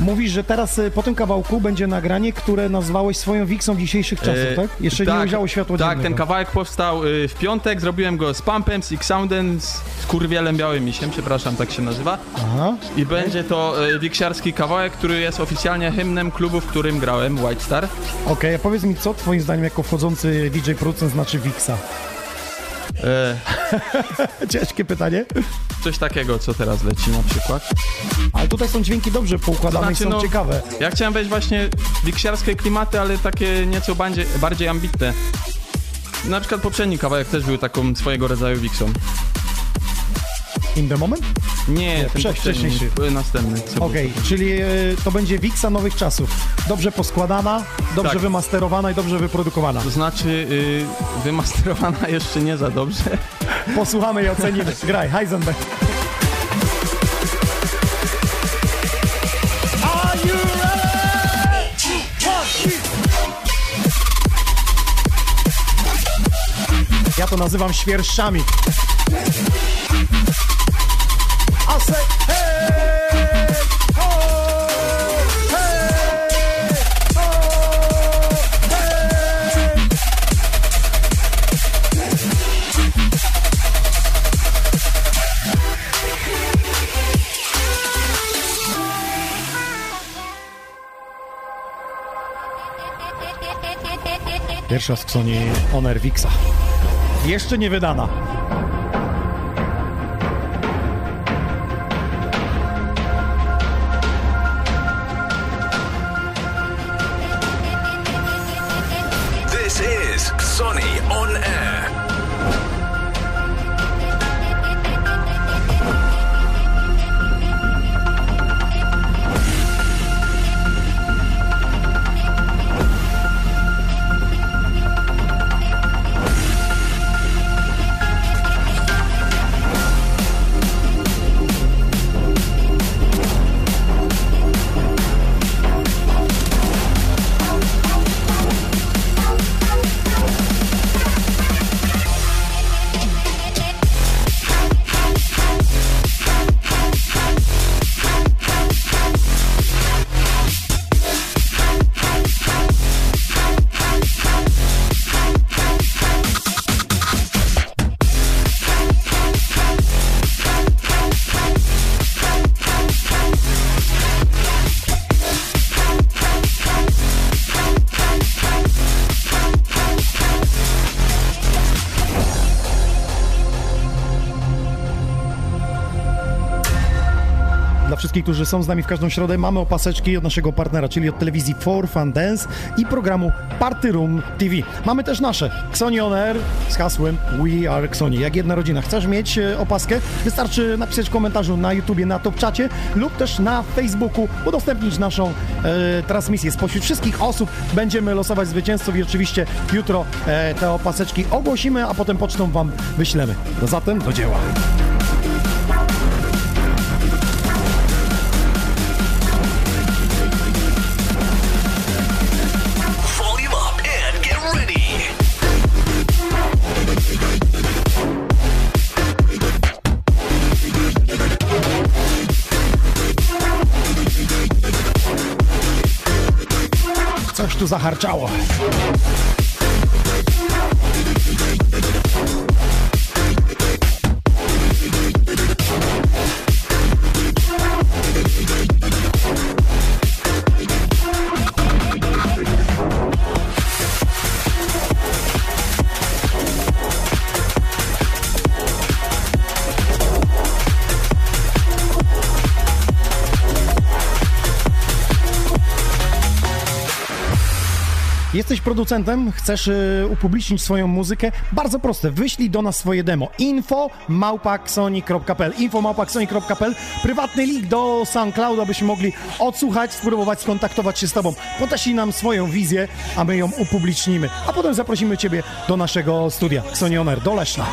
Mówisz, że teraz y, po tym kawałku będzie nagranie, które nazwałeś swoją wiksą dzisiejszych czasów, E, tak? Jeszcze nie ujrzało światło Tak, dziennego. ten kawałek powstał y, w piątek, zrobiłem go z Pumpem, z X-Soundem, z Kurwielem Białym Misiem, przepraszam, tak się nazywa. Aha. I będzie to y, wiksiarski kawałek, który jest oficjalnie hymnem klubu, w którym grałem, White Star. Okej, a powiedz mi, co twoim zdaniem jako wchodzący DJ producent znaczy wiksa? E, Ciężkie pytanie. coś takiego, co teraz leci na przykład. Ale tutaj są dźwięki dobrze poukładane i są no, ciekawe. Ja chciałem wejść właśnie wiksiarskie klimaty, ale takie nieco bardziej, bardziej ambitne. Na przykład poprzedni kawałek też był taką swojego rodzaju wiksą. In the moment? Nie, ten poprzedni, wcześniejszy. następny. Okej, czyli e, to będzie wiksa nowych czasów. Dobrze poskładana, dobrze Tak. wymasterowana i dobrze wyprodukowana. To znaczy y, wymasterowana jeszcze nie za dobrze. Posłuchamy i ocenimy. Graj, Heisenberg. Ja to nazywam świerszczami. Pierwsza z Sony Honor Vixa. Jeszcze nie wydana. Którzy są z nami w każdą środę, mamy opaseczki od naszego partnera, czyli od telewizji For Fun Dance i programu Party Room TV. Mamy też nasze Xoni On Air z hasłem We Are Xoni. Jak jedna rodzina. Chcesz mieć e, opaskę? Wystarczy napisać w komentarzu na YouTubie, na Top Czacie lub też na Facebooku, udostępnić naszą e, transmisję. Spośród wszystkich osób będziemy losować zwycięzców i oczywiście jutro e, te opaseczki ogłosimy, a potem pocztą wam wyślemy. No zatem do dzieła. Tu zaharczało. Producentem, chcesz y, upublicznić swoją muzykę? Bardzo proste, wyślij do nas swoje demo. info małpaksoni.pl info małpaksoni.pl Prywatny link do SoundClouda, abyśmy mogli odsłuchać, spróbować skontaktować się z tobą. Podaślij nam swoją wizję, a my ją upublicznimy. A potem zaprosimy ciebie do naszego studia. Xoni Oner, do Leszna.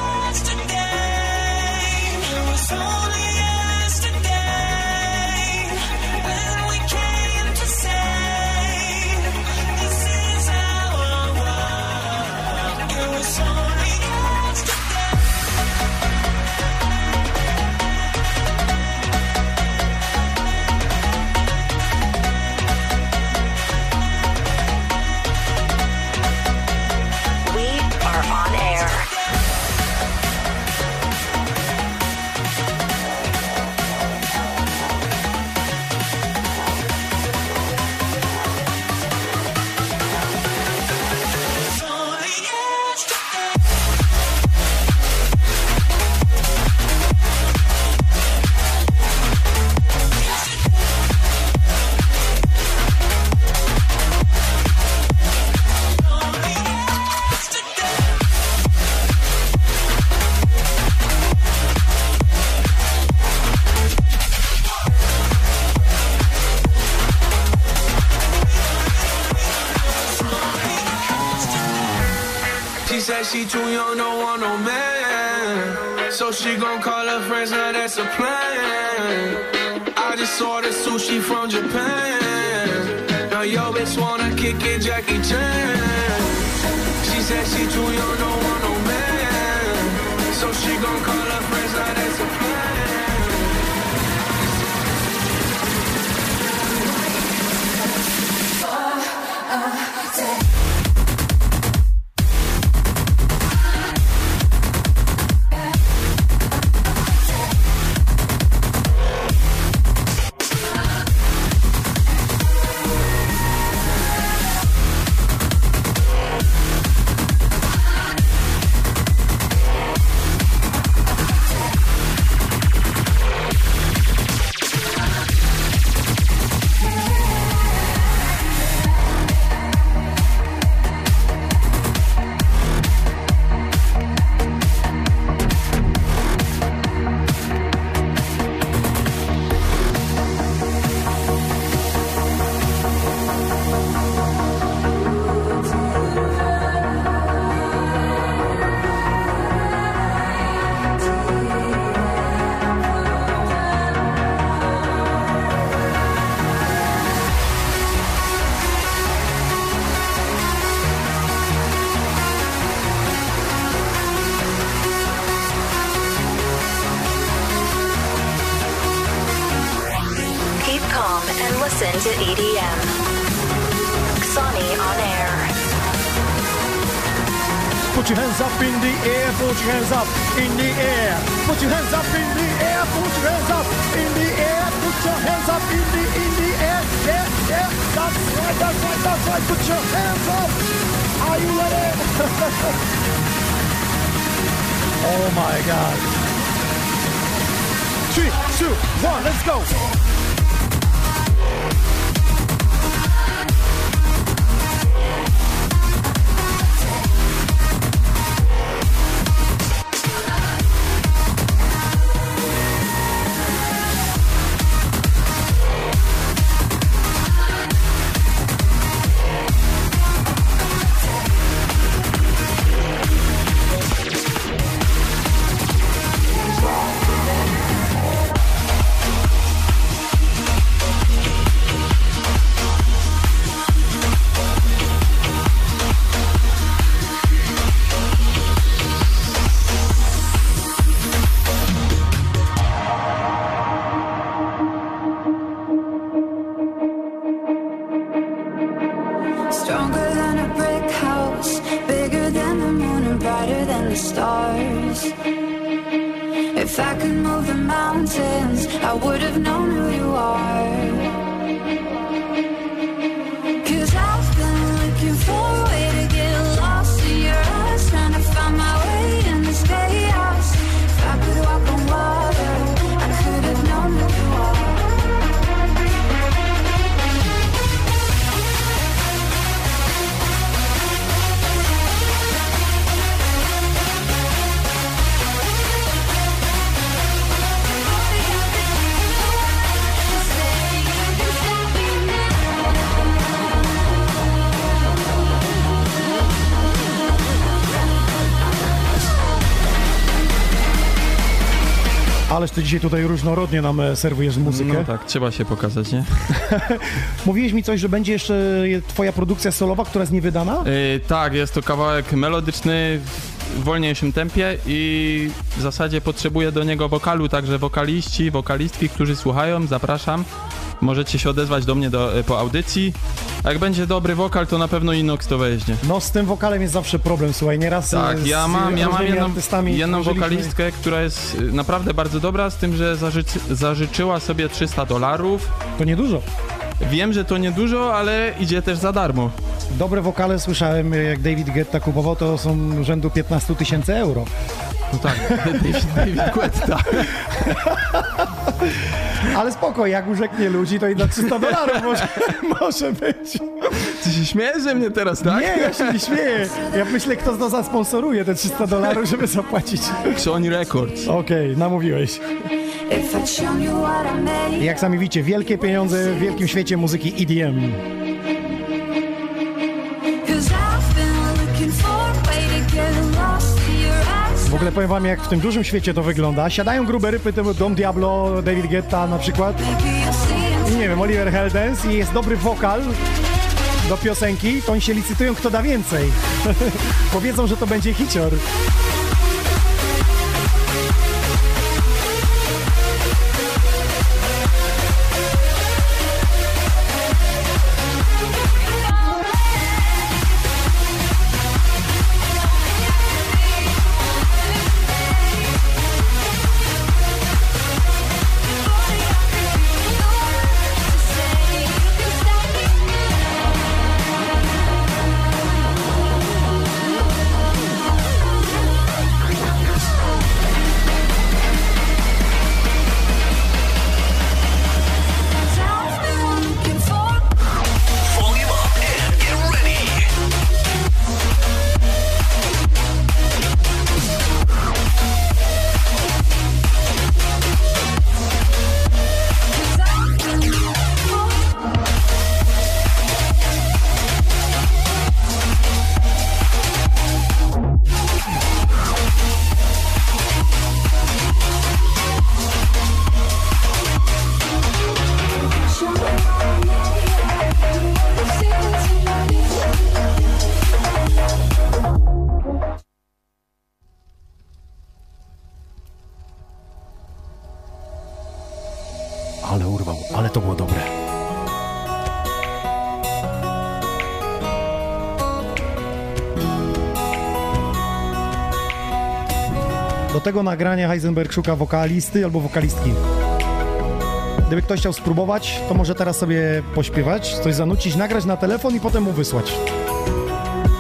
Listen to EDM. Xani on air. Put your hands up in the air, put your hands up in the air. Put your hands up in the air, put your hands up in the air. Put your hands up in the in the air. Yeah, yeah, that's right, that's right, that's right. Put your hands up. Are you ready? oh my God. Three, two, one, let's go. Dzisiaj tutaj różnorodnie nam e, serwujesz muzykę. No tak, trzeba się pokazać, nie? Mówiłeś mi coś, że będzie jeszcze twoja produkcja solowa, która jest niewydana? Yy, tak, jest to kawałek melodyczny w wolniejszym tempie i w zasadzie potrzebuję do niego wokalu, także wokaliści, wokalistki, którzy słuchają, zapraszam. Możecie się odezwać do mnie do, po audycji. Jak będzie dobry wokal, to na pewno Inox to weźmie. No z tym wokalem jest zawsze problem, słuchaj, nieraz e, Tak, z ja mam, ja mam jedną, jedną wokalistkę, która jest y, naprawdę bardzo dobra, z tym, że zażyczy, zażyczyła sobie 300 dolarów. To niedużo. Wiem, że to niedużo, ale idzie też za darmo. Dobre wokale słyszałem, jak David Guetta kupował, to są rzędu 15 tysięcy euro. No tak, David, David Guetta. Ale spoko, jak urzeknie ludzi, to i na 300 dolarów może, może być. Ty się śmiejesz ze mnie teraz, tak? Nie, ja się nie śmieję. Ja myślę, kto to zasponsoruje te 300 dolarów, żeby zapłacić. Sony Records. Okej, namówiłeś. I made. Jak sami widzicie, wielkie pieniądze w wielkim świecie muzyki EDM. Ogóle powiem wam, jak w tym dużym świecie to wygląda. Siadają grube rypy, typu Dom Diablo, David Guetta na przykład. Nie wiem, Oliver Heldens i jest dobry wokal do piosenki, to oni się licytują, kto da więcej. Powiedzą, że to będzie hicior. Nagrania Heisenberg szuka wokalisty albo wokalistki. Gdyby ktoś chciał spróbować, to może teraz sobie pośpiewać, coś zanucić, nagrać na telefon i potem mu wysłać.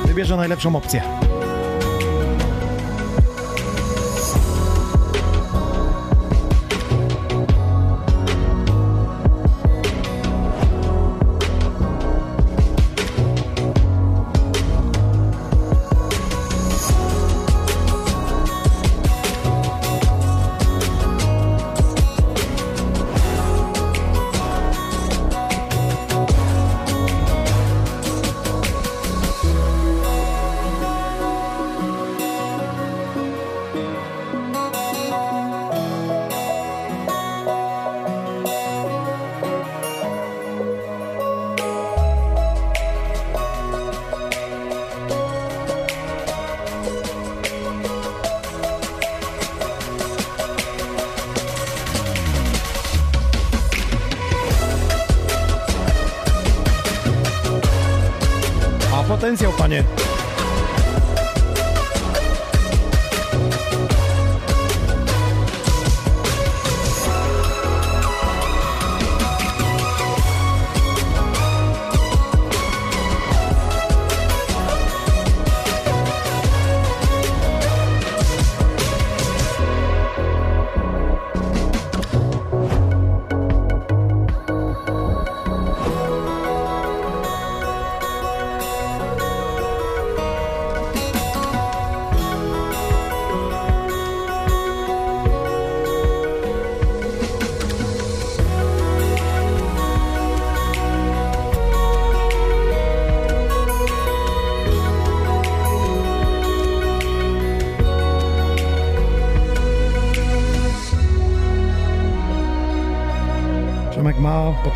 Wybierze najlepszą opcję.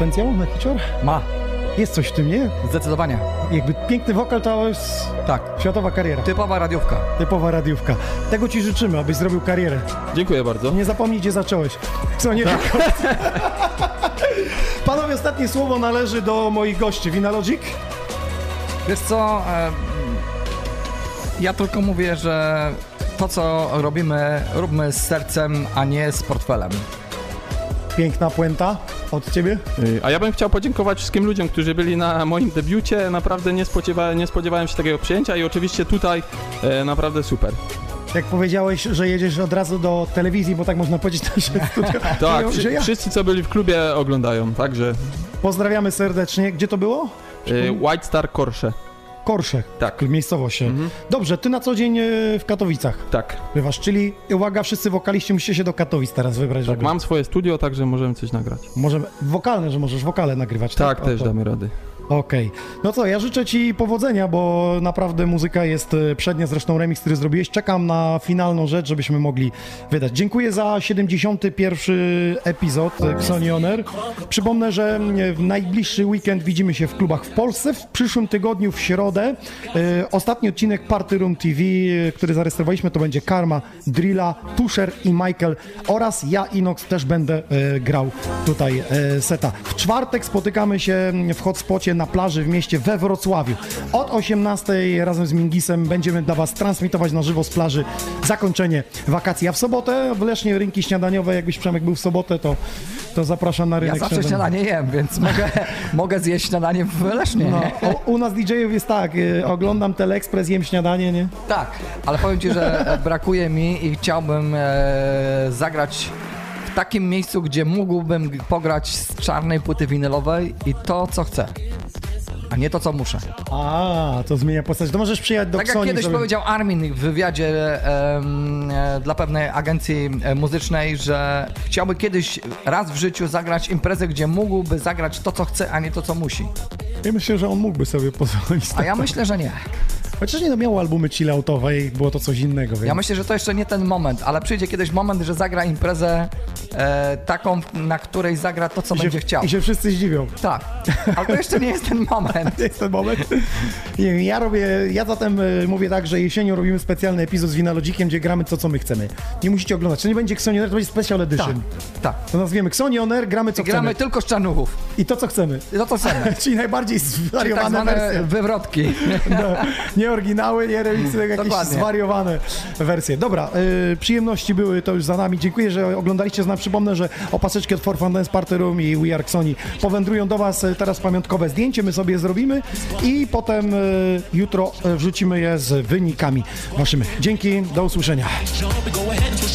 Potencjał na hicior? Ma. Jest coś w tym, nie? Zdecydowanie. Jakby piękny wokal to jest Tak. światowa kariera. Typowa radiówka. Typowa radiówka. Tego ci życzymy, abyś zrobił karierę. Dziękuję bardzo. Nie zapomnij, gdzie zacząłeś. Co nie Panowie, ostatnie słowo należy do moich gości. Winalogic? Wiesz co, ja tylko mówię, że to co robimy, róbmy z sercem, a nie z portfelem. Piękna puenta od ciebie. Y, A ja bym chciał podziękować wszystkim ludziom, którzy byli na moim debiucie. Naprawdę nie spodziewałem, nie spodziewałem się takiego przyjęcia i oczywiście tutaj e, naprawdę super. Jak powiedziałeś, że jedziesz od razu do telewizji, bo tak można powiedzieć nasze studio. Tak, że wszy- ja. wszyscy co byli w klubie oglądają, także Pozdrawiamy serdecznie. Gdzie to było? y, White Star Korsze. Korszech. Tak. Miejscowość. Dobrze, ty na co dzień e, w Katowicach Tak. bywasz, czyli uwaga, wszyscy wokaliści musicie się do Katowic teraz wybrać, żeby... Mam swoje studio, także możemy coś nagrać. Możemy, wokalne, że możesz wokale nagrywać, tak? Tak, też damy rady. Okej. No co, ja życzę Ci powodzenia, bo naprawdę muzyka jest e, przednia, zresztą remix, który zrobiłeś. Czekam na finalną rzecz, żebyśmy mogli wydać. Dziękuję za 71. epizod e, Xonioner. Przypomnę, że e, w najbliższy weekend widzimy się w klubach w Polsce. W przyszłym tygodniu, w środę, ostatni odcinek Party Room TV, który zarejestrowaliśmy, to będzie Karma, Drilla, Tusher i Michael oraz ja, Inox, też będę grał tutaj seta. W czwartek spotykamy się w hotspocie na plaży w mieście we Wrocławiu. Od 18 razem z Mingisem będziemy dla Was transmitować na żywo z plaży zakończenie wakacji. A w sobotę w Lesznie rynki śniadaniowe, jakbyś Przemek był w sobotę, to, to zapraszam na Ja rynek zawsze śniadaniowy. śniadanie jem, więc mogę, mogę zjeść śniadanie w Lesznie. No, o, u nas DJ-ów jest tak, y, oglądam Teleexpress, jem śniadanie, nie? Tak, ale powiem Ci, że e, brakuje mi i chciałbym e, zagrać w takim miejscu, gdzie mógłbym pograć z czarnej płyty winylowej i to, co chcę, a nie to, co muszę. A, to zmienia postać. To możesz przyjechać do Tak jak kiedyś sobie- powiedział Armin w wywiadzie e, dla pewnej agencji e, muzycznej, że chciałby kiedyś raz w życiu zagrać imprezę, gdzie mógłby zagrać to, co chce, a nie to, co musi. Ja myślę, że on mógłby sobie pozwolić. A ja myślę, że nie. Chociaż nie no, miał albumy chilloutowe i było to coś innego, więc... Ja myślę, że to jeszcze nie ten moment, ale przyjdzie kiedyś moment, że zagra imprezę e, taką, na której zagra to, co I się, będzie chciał. I się wszyscy zdziwią. Tak, ale to jeszcze nie jest ten moment. To jest ten moment. Nie, Ja robię, ja zatem y, mówię tak, że jesienią robimy specjalny epizod z Winalogikiem, gdzie gramy to, co my chcemy. Nie musicie oglądać. To nie będzie Xonioner, to będzie Special Edition. Tak. To nazwiemy Xonioner, gramy co I gramy chcemy. tylko z czarnuchów. I to, co chcemy. I to, co chcemy. Czyli najbardziej Czyli tak zwariowane wersje. wywrotki. No, nie oryginały, nie remixy, tylko jakieś Dokładnie. zwariowane wersje. Dobra, y, przyjemności były to już za nami. Dziękuję, że oglądaliście z nami. Przypomnę, że opaseczki od For Fun Dance Party Room i We Are Sony powędrują do Was y, teraz pamiątkowe zdjęcie. My sobie je zrobimy i potem y, jutro y, wrzucimy je z wynikami Waszymi. Dzięki, do usłyszenia. Jump and go ahead and twist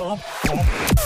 Bump, bump, bump.